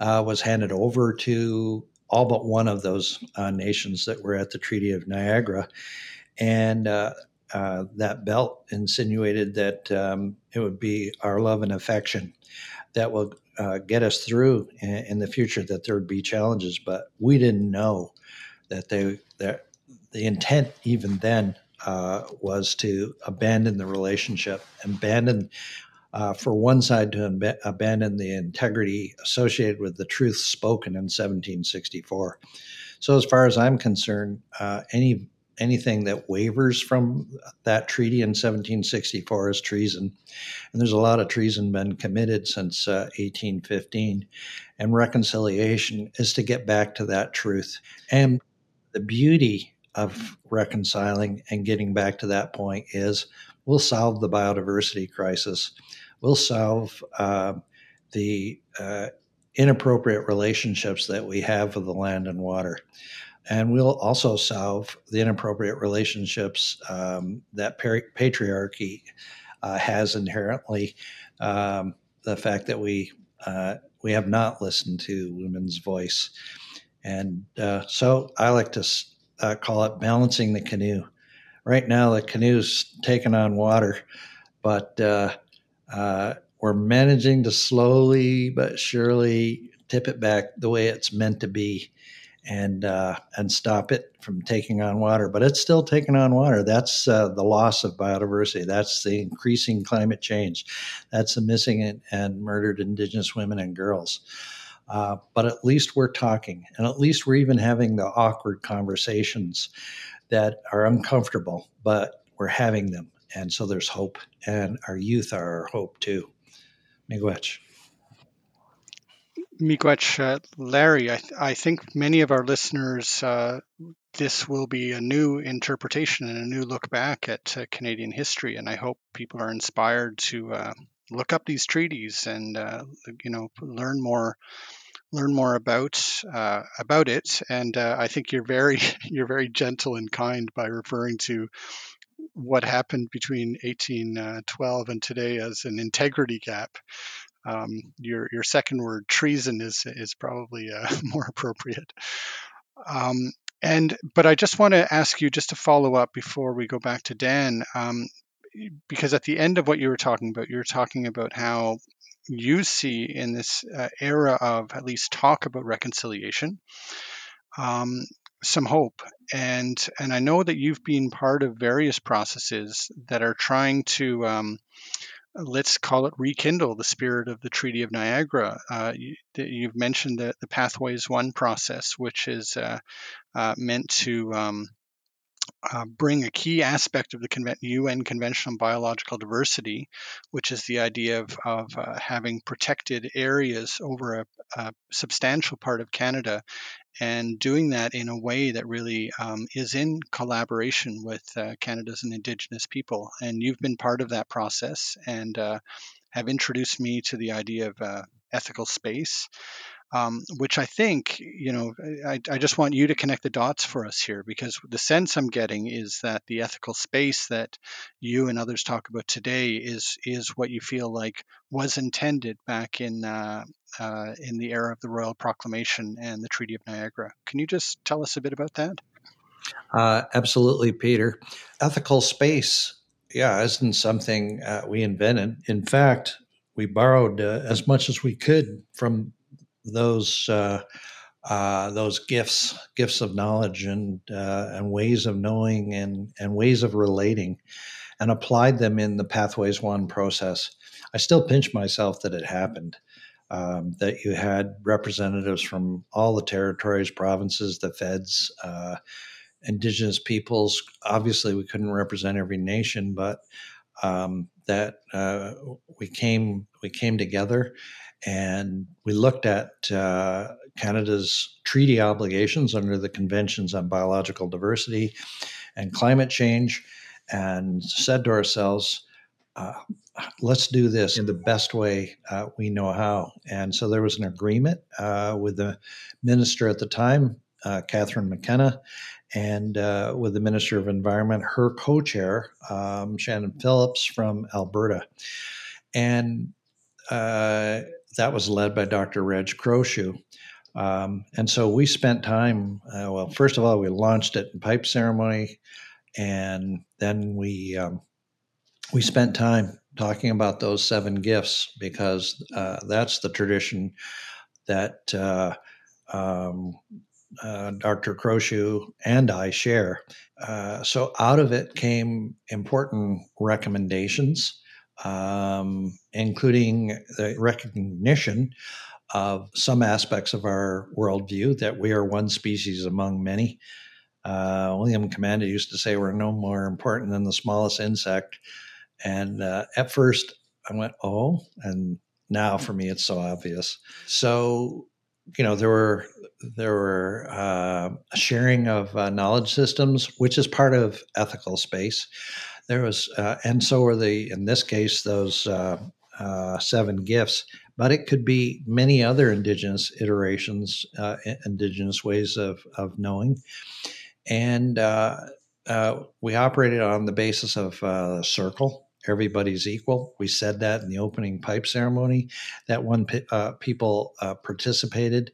uh, was handed over to all but one of those uh, nations that were at the Treaty of Niagara, and uh, uh, that belt insinuated that um, it would be our love and affection that will uh, get us through in, in, the future. That there would be challenges, but we didn't know that they that the intent even then uh, was to abandon the relationship, abandon. Uh, for one side to ab- abandon the integrity associated with the truth spoken in 1764. So, as far as I'm concerned, uh, any anything that wavers from that treaty in 1764 is treason. And there's a lot of treason been committed since uh, 1815. And reconciliation is to get back to that truth. And the beauty of reconciling and getting back to that point is we'll solve the biodiversity crisis. We'll solve uh, the uh, inappropriate relationships that we have with the land and water and we'll also solve the inappropriate relationships um, that patriarchy uh, has inherently. Um, the fact that we uh, we have not listened to women's voice, and uh, so I like to uh, call it balancing the canoe. Right now, the canoe's taking on water, but uh, uh, we're managing to slowly but surely tip it back the way it's meant to be and uh, and stop it from taking on water. But it's still taking on water. That's uh, the loss of biodiversity. That's the increasing climate change. That's the missing and, and murdered Indigenous women and girls. Uh, but at least we're talking, and at least we're even having the awkward conversations that are uncomfortable, but we're having them. And so there's hope, and our youth are our hope too. Miigwech. Miigwech, uh, Larry, I, th- I, think many of our listeners, uh, this will be a new interpretation and a new look back at uh, Canadian history, and I hope people are inspired to uh, look up these treaties and uh, you know learn more learn more about uh, about it. And I think you're very (laughs) you're very gentle and kind by referring to what happened between 1812 and today as an integrity gap um, your your second word treason is is probably uh, (laughs) more appropriate. Um, and but I just want to ask you just to follow up before we go back to Dan, um, because at the end of what you were talking about, you're talking about how you see in this uh, era of at least talk about reconciliation um, some hope and and I know that you've been part of various processes that are trying to um, let's call it rekindle the spirit of the Treaty of Niagara. Uh, you, have mentioned the, the Pathways One process, which is uh, uh, meant to um, uh, bring a key aspect of the UN Convention on Biological Diversity, which is the idea of, of uh, having protected areas over a, a, substantial part of Canada and doing that in a way that really um, is in collaboration with uh, Canada's and Indigenous people. And you've been part of that process and uh, have introduced me to the idea of uh, ethical space. Um, which I think, you know, I, I, just want you to connect the dots for us here because the sense I'm getting is that the ethical space that you and others talk about today is is what you feel like was intended back in uh, uh, in the era of the Royal Proclamation and the Treaty of Niagara. Can you just tell us a bit about that? Uh, absolutely, Peter. Ethical space, yeah, isn't something uh, we invented. In fact, we borrowed uh, as much as we could from those uh, uh, those gifts, gifts of knowledge and and ways of knowing and and ways of relating, and applied them in the Pathways One process. I still pinch myself that it happened. Um, that you had representatives from all the territories, provinces, the feds, uh, indigenous peoples. Obviously, we couldn't represent every nation, but um, that uh, we came we came together and we looked at uh, Canada's treaty obligations under the Conventions on Biological Diversity and Climate Change, and said to ourselves, uh, let's do this in the best way uh, we know how. And so there was an agreement uh, with the minister at the time, uh, Catherine McKenna, and uh, with the Minister of Environment, her co chair, um, Shannon Phillips from Alberta. And that was led by Dr. Reg Crowshoe. Um, and so we spent time, well, first of all, we launched it in pipe ceremony, and then we um, we spent time talking about those seven gifts because uh, that's the tradition that uh, um, uh, Dr. Crowshoe and I share. Uh, so out of it came important recommendations, um, including the recognition of some aspects of our worldview that we are one species among many. Uh, William Commanda used to say we're no more important than the smallest insect. And uh, at first I went, oh, and now for me it's so obvious. So, you know, there were there were uh, sharing of uh, knowledge systems, which is part of ethical space. There was, uh, and so were the in this case those uh, uh, seven gifts but it could be many other indigenous iterations, indigenous ways of, of knowing. And uh, we operated on the basis of uh, circle. Everybody's equal. We said that in the opening pipe ceremony. That when uh, people uh, participated,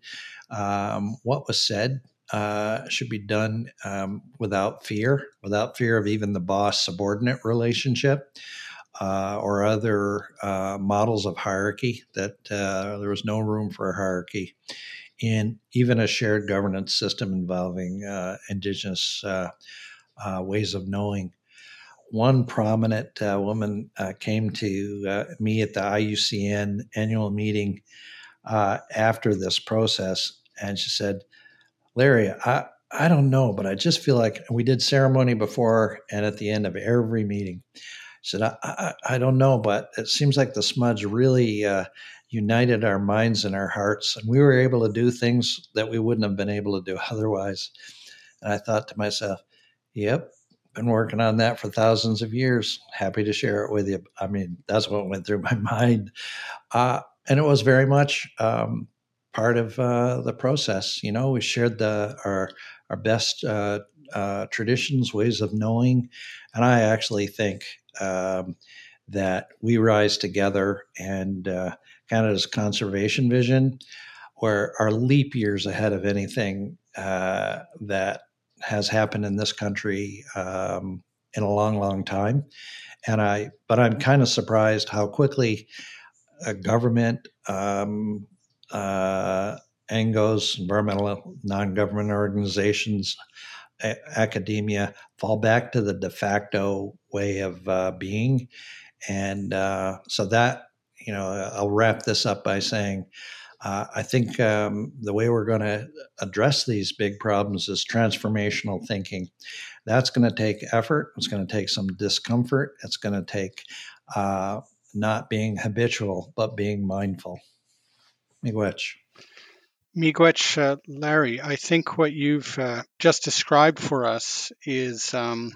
um, what was said uh, should be done um, without fear, without fear of even the boss subordinate relationship uh, or other uh, models of hierarchy, that uh, there was no room for a hierarchy in even a shared governance system involving indigenous ways of knowing. One prominent uh, woman uh, came to uh, me at the IUCN annual meeting after this process, and she said, Larry, I, I don't know, but I just feel like we did ceremony before and at the end of every meeting said, I, I, I, don't know, but it seems like the smudge really uh, united our minds and our hearts. And we were able to do things that we wouldn't have been able to do (laughs) otherwise. And I thought to myself, yep, been working on that for thousands of years. Happy to share it with you. I mean, that's what went through my (laughs) mind. Uh, and it was very much um, part of uh, the process. You know, we shared the our our best uh, uh traditions, ways of knowing, and I actually think um, that we rise together and uh, Canada's conservation vision, where our leap years ahead of anything uh, that has happened in this country um, in a long, long time. And I, but I'm kind of surprised how quickly a government, um, uh, ENGOs, environmental non-government organizations, academia fall back to the de facto way of uh, being. And uh, so that, you know, I'll wrap this up by saying uh, I think um, the way we're going to address these big problems is transformational thinking. That's going to take effort, it's going to take some discomfort, it's going to take uh, not being habitual, but being mindful. Miigwech. Miigwech, uh, Larry, I think what you've uh, just described for us is um,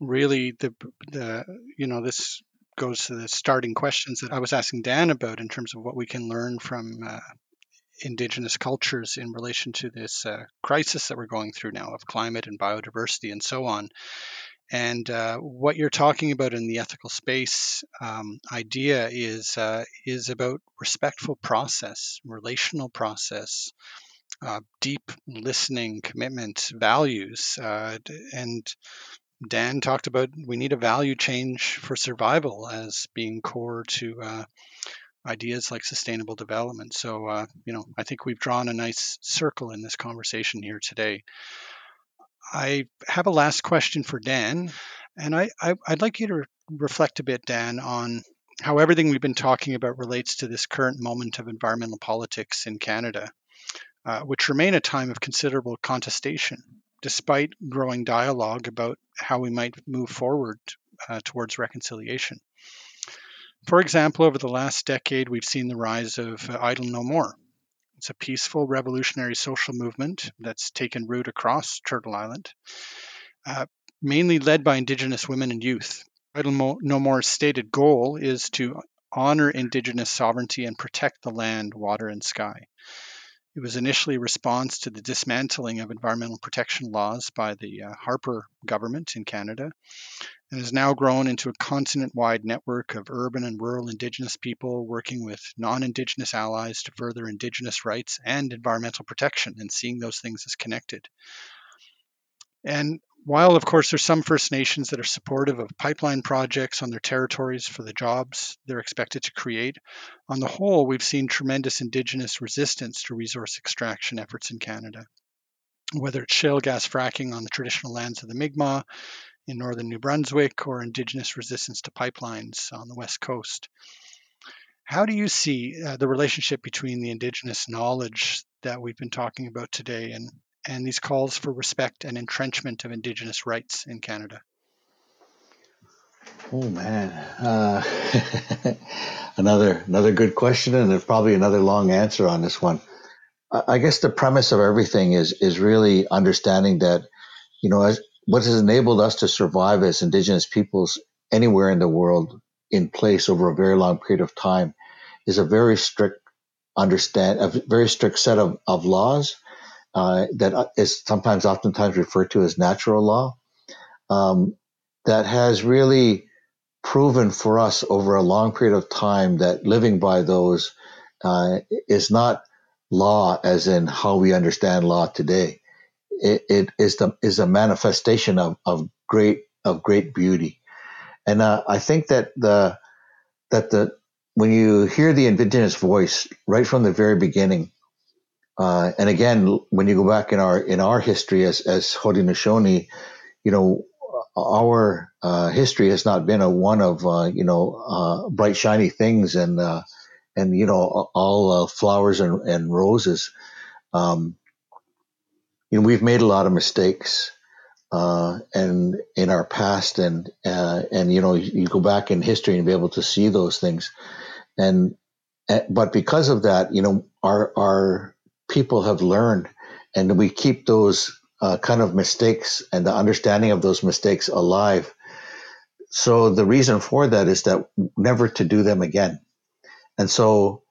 really the, the, you know, this goes to the starting questions that I was asking Dan about in terms of what we can learn from uh, indigenous cultures in relation to this uh, crisis that we're going through now of climate and biodiversity and so on. And uh, what you're talking about in the ethical space um, idea is uh, is about respectful process, relational process, uh, deep listening, commitment, values, uh, and Dan talked about we need a value change for survival as being core to uh, ideas like sustainable development. So, uh, you know, I think we've drawn a nice circle in this conversation here today. I have a last question for Dan, and I, I would like you to reflect a bit, Dan, on how everything we've been talking about relates to this current moment of environmental politics in Canada, uh, which remain a time of considerable contestation, despite growing dialogue about how we might move forward uh, towards reconciliation. For example, over the last decade, we've seen the rise of uh, Idle No More. It's a peaceful revolutionary social movement that's taken root across Turtle Island, uh, mainly led by Indigenous women and youth. Idle No More's stated goal is to honor Indigenous sovereignty and protect the land, water, and sky. It was initially a response to the dismantling of environmental protection laws by the uh, Harper government in Canada and has now grown into a continent wide network of urban and rural Indigenous people working with non Indigenous allies to further Indigenous rights and environmental protection and seeing those things as connected. And while, of course, there's some First Nations that are supportive of pipeline projects on their territories for the jobs they're expected to create, on the whole, we've seen tremendous Indigenous resistance to resource extraction efforts in Canada. Whether it's shale gas fracking on the traditional lands of the Mi'kmaq, in northern New Brunswick or indigenous resistance to pipelines on the west coast. How do you see uh, the relationship between the indigenous knowledge that we've been talking about today and, and these calls for respect and entrenchment of indigenous rights in Canada? Oh man, uh, (laughs) another another good question, and there's probably another long answer on this one. I guess the premise of everything is is really understanding that, you know, as what has enabled us to survive as indigenous peoples anywhere in the world in place over a very long period of time is a very strict understand a very strict set of, of laws uh, that is sometimes oftentimes referred to as natural law. Um, that has really proven for us over a long period of time that living by those uh, is not law as in how we understand law today. It, it is the is a manifestation of, of great of great beauty, and uh, I think that the that the when you hear the indigenous voice right from the very beginning, uh, and again when you go back in our in our history as as Haudenosaunee, you know our uh, history has not been a one of uh, you know uh, bright shiny things and uh, and you know all flowers and, and roses. Um, you know, we've made a lot of mistakes, uh, and in our past, and uh, and you know, you go back in history and be able to see those things, and uh, but because of that, you know, our our people have learned, and we keep those uh, kind of mistakes and the understanding of those mistakes alive. So the reason for that is that never to do them again, and so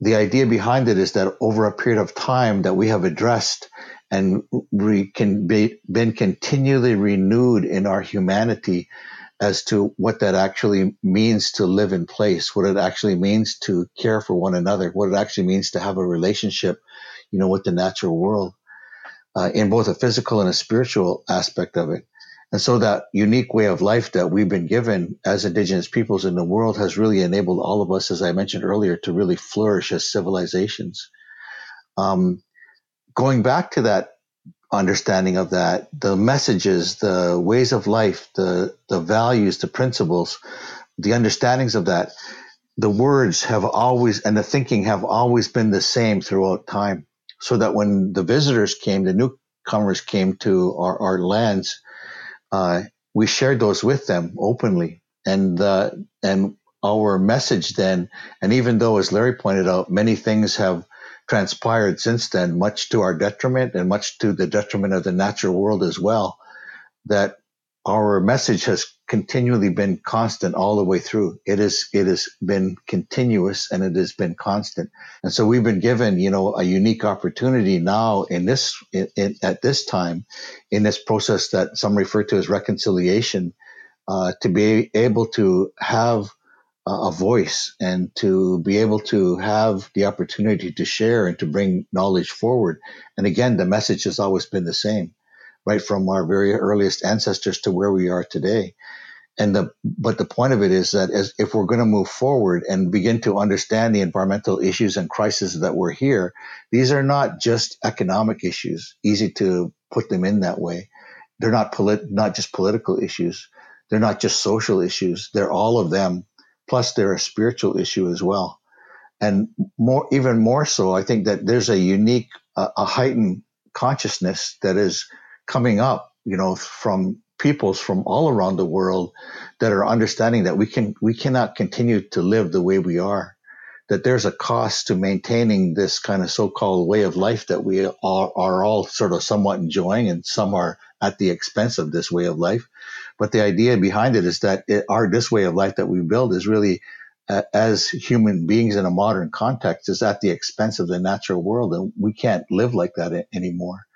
the idea behind it is that over a period of time that we have addressed and we can be been continually renewed in our humanity as to what that actually means to live in place, what it actually means to care for one another, what it actually means to have a relationship, you know, with the natural world, uh, in both a physical and a spiritual aspect of it. And so that unique way of life that we've been given as indigenous peoples in the world has really enabled all of us, as I mentioned earlier, to really flourish as civilizations. Um, going back to that understanding of that, the messages, the ways of life, the, the values, the principles, the understandings of that, the words have always, and the thinking have always been the same throughout time. So that when the visitors came, the newcomers came to our, our lands, uh, we shared those with them openly. And, uh, and our message then, and even though, as Larry pointed out, many things have transpired since then, much to our detriment and much to the detriment of the natural world as well, that our message has continually been constant all the way through. It is it has been continuous and it has been constant. And so we've been given, you know, a unique opportunity now in this in, in, at this time in this process that some refer to as reconciliation uh, to be able to have a voice and to be able to have the opportunity to share and to bring knowledge forward. And again, the message has always been the same right from our very earliest ancestors to where we are today. And the, but the point of it is that as if we're going to move forward and begin to understand the environmental issues and crises that we're here, these are not just economic issues, easy to put them in that way. They're not polit- not just political issues. They're not just social issues. They're all of them. Plus they're a spiritual issue as well. And more, even more so, I think that there's a unique, uh, a heightened consciousness that is coming up, you know, from peoples from all around the world that are understanding that we can we cannot continue to live the way we are that there's a cost to maintaining this kind of so-called way of life that we are, are all sort of somewhat enjoying and some are at the expense of this way of life. But the idea behind it is that it, our this way of life that we build is really uh, as human beings in a modern context is at the expense of the natural world and we can't live like that anymore.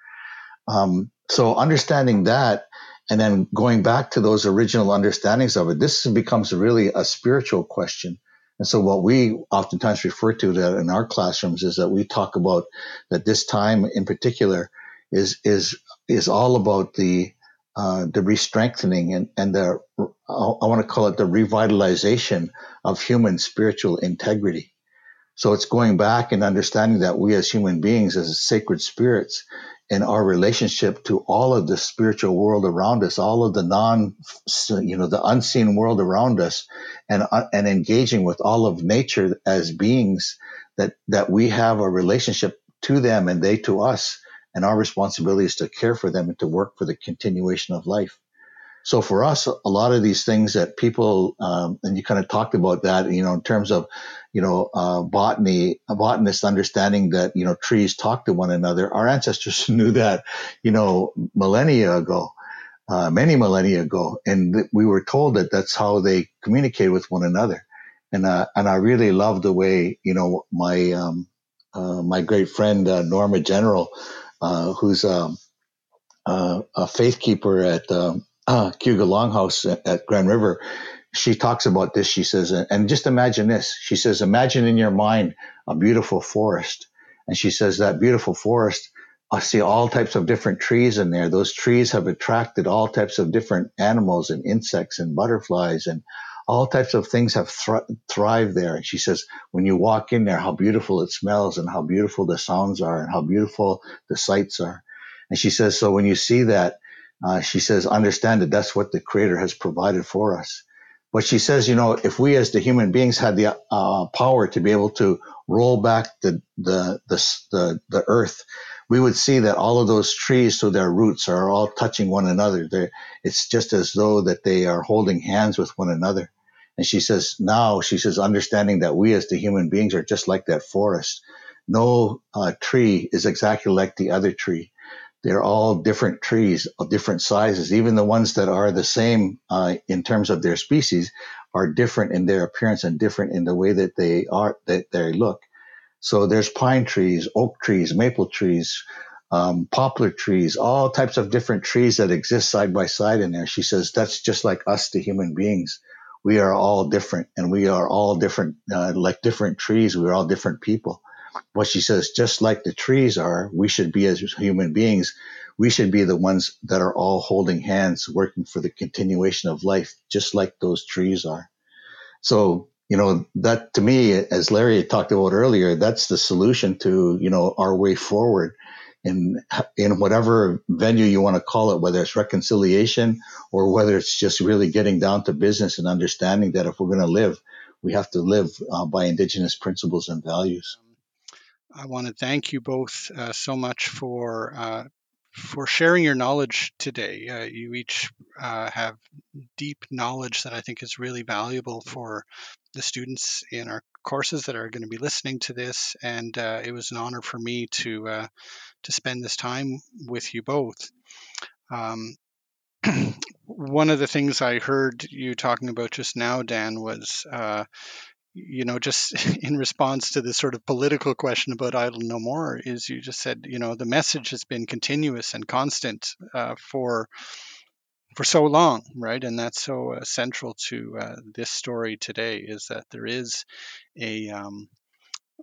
Um, so understanding that and then going back to those original understandings of it, this becomes really a spiritual question. And so what we oftentimes refer to that in our classrooms is that we talk about that this time in particular is is is all about the uh, the re-strengthening and, and the I want to call it the revitalization of human spiritual integrity. So it's going back and understanding that we as human beings, as sacred spirits, in our relationship to all of the spiritual world around us, all of the non, you know, the unseen world around us, and uh, and engaging with all of nature as beings that that we have a relationship to them and they to us, and our responsibility is to care for them and to work for the continuation of life. So for us, a lot of these things that people, um, and you kind of talked about that, you know, in terms of, you know, uh, botany, a botanist understanding that, you know, trees talk to one another. Our ancestors (laughs) knew that, you know, millennia ago, uh, many millennia ago. And th- we were told that that's how they communicate with one another. And, uh, and I really love the way, you know, my, um, uh, my great friend, uh, Norma General, uh, who's, um, a faith keeper at, um, uh, Cayuga Longhouse at, at Grand River, she talks about this. She says, and just imagine this. She says, imagine in your mind a beautiful forest. And she says that beautiful forest, I see all types of different trees in there. Those trees have attracted all types of different animals and insects and butterflies and all types of things have thr- thrived there. And she says, when you walk in there, how beautiful it smells and how beautiful the sounds are and how beautiful the sights are. And she says, so when you see that, uh, she says, understand that that's what the creator has provided for us. But she says, you know, if we as the human beings had the uh, power to be able to roll back the, the, the, the, the earth, we would see that all of those trees through their roots are all touching one another. They're, it's just as though that they are holding hands with one another. And she says, now she says, understanding that we as the human beings are just like that forest. No uh, tree is exactly like the other tree they're all different trees of different sizes. Even the ones that are the same uh, in terms of their species are different in their appearance and different in the way that they are that they look. So there's pine trees, oak trees, maple trees, um, poplar trees, all types of different trees that exist side by side in there. She says that's just like us, the human beings. We are all different, and we are all different, uh, like different trees. We're all different people what she says, just like the trees are, we should be as human beings, we should be the ones that are all holding hands, working for the continuation of life, just like those trees are. So, you know, that to me, as Larry talked about earlier, that's the solution to, you know, our way forward in, in whatever venue you want to call it, whether it's reconciliation or whether it's just really getting down to business and understanding that if we're going to live, we have to live uh, by indigenous principles and values. I want to thank you both uh, so much for uh, for sharing your knowledge today. Uh, you each uh, have deep knowledge that I think is really valuable for the students in our courses that are going to be listening to this. And uh, it was an honor for me to uh, to spend this time with you both. Um, (clears throat) one of the things I heard you talking about just now, Dan, was uh, you know, just (laughs) in response to this sort of political question about idle no more, is you just said, you know, the message has been continuous and constant uh, for for so long, right? And that's so uh, central to uh, this story today is that there is a um,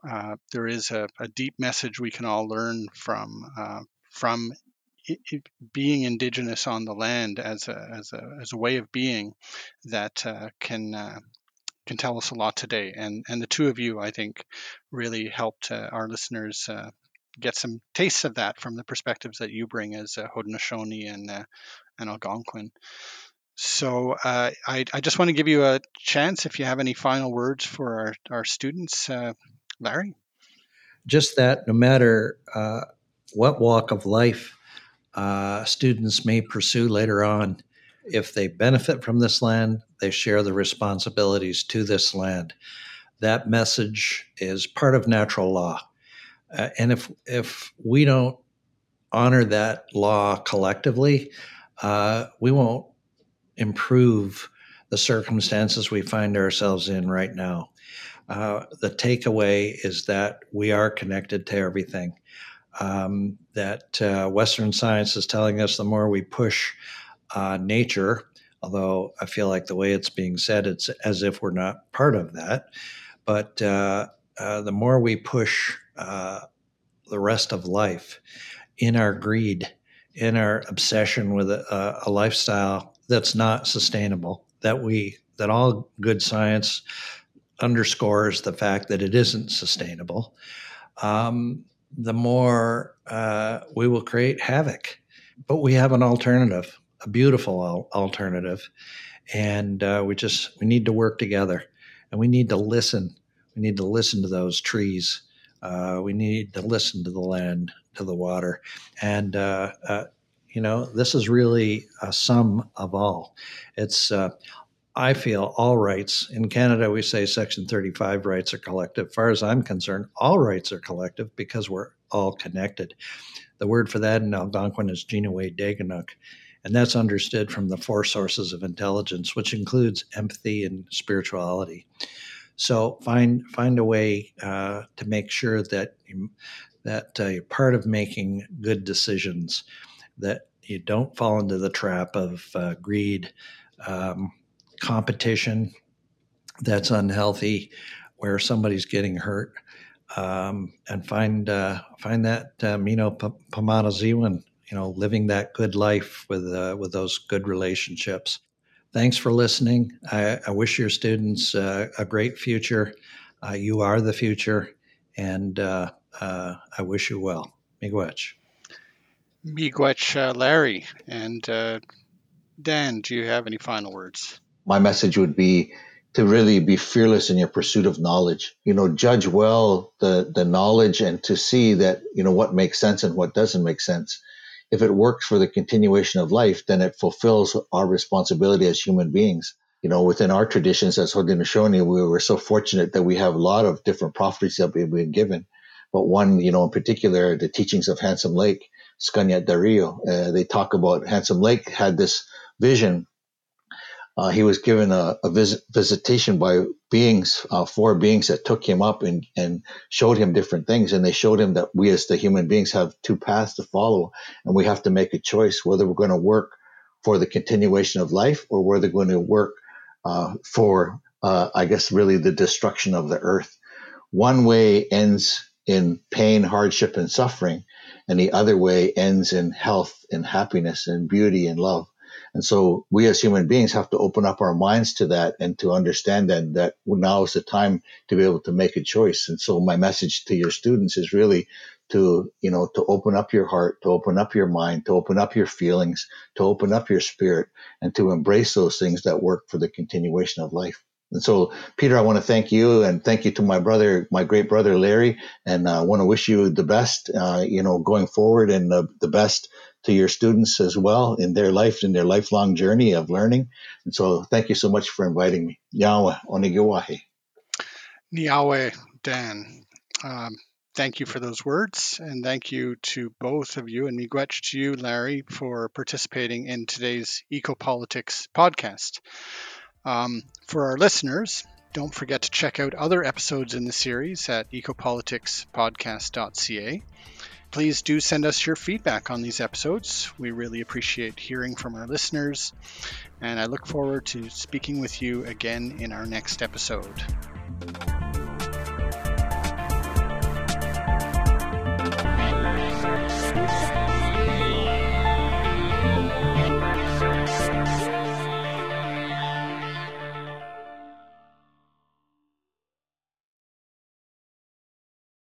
uh, there is a, a, deep message we can all learn from uh, from it, it being indigenous on the land as a as a as a way of being that uh, can can tell us a lot today. And and the two of you, I think, really helped our listeners get some tastes of that from the perspectives that you bring as uh, Haudenosaunee and uh, and Algonquin. So uh, I, I, just want to give you a chance if you have any final words for our, our students, uh, Larry. Just that no matter uh, what walk of life uh, students may pursue later on, if they benefit from this land, they share the responsibilities to this land. That message is part of natural law. Uh, and if if we don't honor that law collectively, uh, we won't improve the circumstances we find ourselves in right now. Uh, the takeaway is that we are connected to everything. Um, that uh, Western science is telling us the more we push uh, nature, although I feel like the way it's being said, it's as if we're not part of that. But uh, uh, the more we push uh, the rest of life in our greed, in our obsession with a, a lifestyle that's not sustainable, that we that all good science underscores the fact that it isn't sustainable, um, the more uh, we will create havoc. But we have an alternative, a beautiful al- alternative, and uh, we just we need to work together, and we need to listen. We need to listen to those trees. Uh, we need to listen to the land, to the water, and uh, uh, you know this is really a sum of all. It's uh, I feel all rights in Canada. We say Section 35 rights are collective. Far as I'm concerned, all rights are collective because we're all connected. The word for that in Algonquin is Jinaway Daganuk, and that's understood from the four sources of intelligence, which includes empathy and spirituality. So find find a way uh, to make sure that you, that uh, you're part of making good decisions, that you don't fall into the trap of uh, greed, um, competition that's unhealthy, where somebody's getting hurt, um, and find uh, find that uh, Mino Pamanaziwan, you know, living that good life with uh, with those good relationships thanks for listening. I, I wish your students uh, a great future. Uh, you are the future, and uh, uh I wish you well. Miigwech. Miigwech, uh, Larry. And uh, Dan, do you have any final words? My message would be to really be fearless in your pursuit of knowledge. You know, judge well the, the knowledge and to see that, you know, what makes sense and what doesn't make sense if it works for the continuation of life, then it fulfills our responsibility as human beings. You know, within our traditions as Haudenosaunee, we were so fortunate that we have a lot of different prophecies that we've been given. But one, you know, in particular, the teachings of Handsome Lake, Scaniat Dario, uh, they talk about Handsome Lake had this vision uh, he was given a, a visit, visitation by beings, uh, four beings that took him up and, and showed him different things. And they showed him that we as the human beings have two paths to follow and we have to make a choice whether we're going to work for the continuation of life or whether we're going to work uh, for, uh, I guess, really the destruction of the earth. One way ends in pain, hardship, and suffering, and the other way ends in health and happiness and beauty and love. And so we as human beings have to open up our minds to that and to understand that, that now is the time to be able to make a choice. And so my message to your students is really to, you know, to open up your heart, to open up your mind, to open up your feelings, to open up your spirit and to embrace those things that work for the continuation of life. And so, Peter, I want to thank you and thank you to my brother, my great brother Larry, and I want to wish you the best, uh, you know, going forward and the, the best to your students as well in their life, in their lifelong journey of learning. And so thank you so much for inviting me. Yahweh, Onigiwahi. Niawe, Dan. Um, thank you for those words, and thank you to both of you, and miigwech to you, Larry, for participating in today's Ecopolitics podcast. Um, for our listeners, don't forget to check out other episodes in the series at ecopoliticspodcast.ca. Please do send us your feedback on these episodes. We really appreciate hearing from our listeners, and I look forward to speaking with you again in our next episode.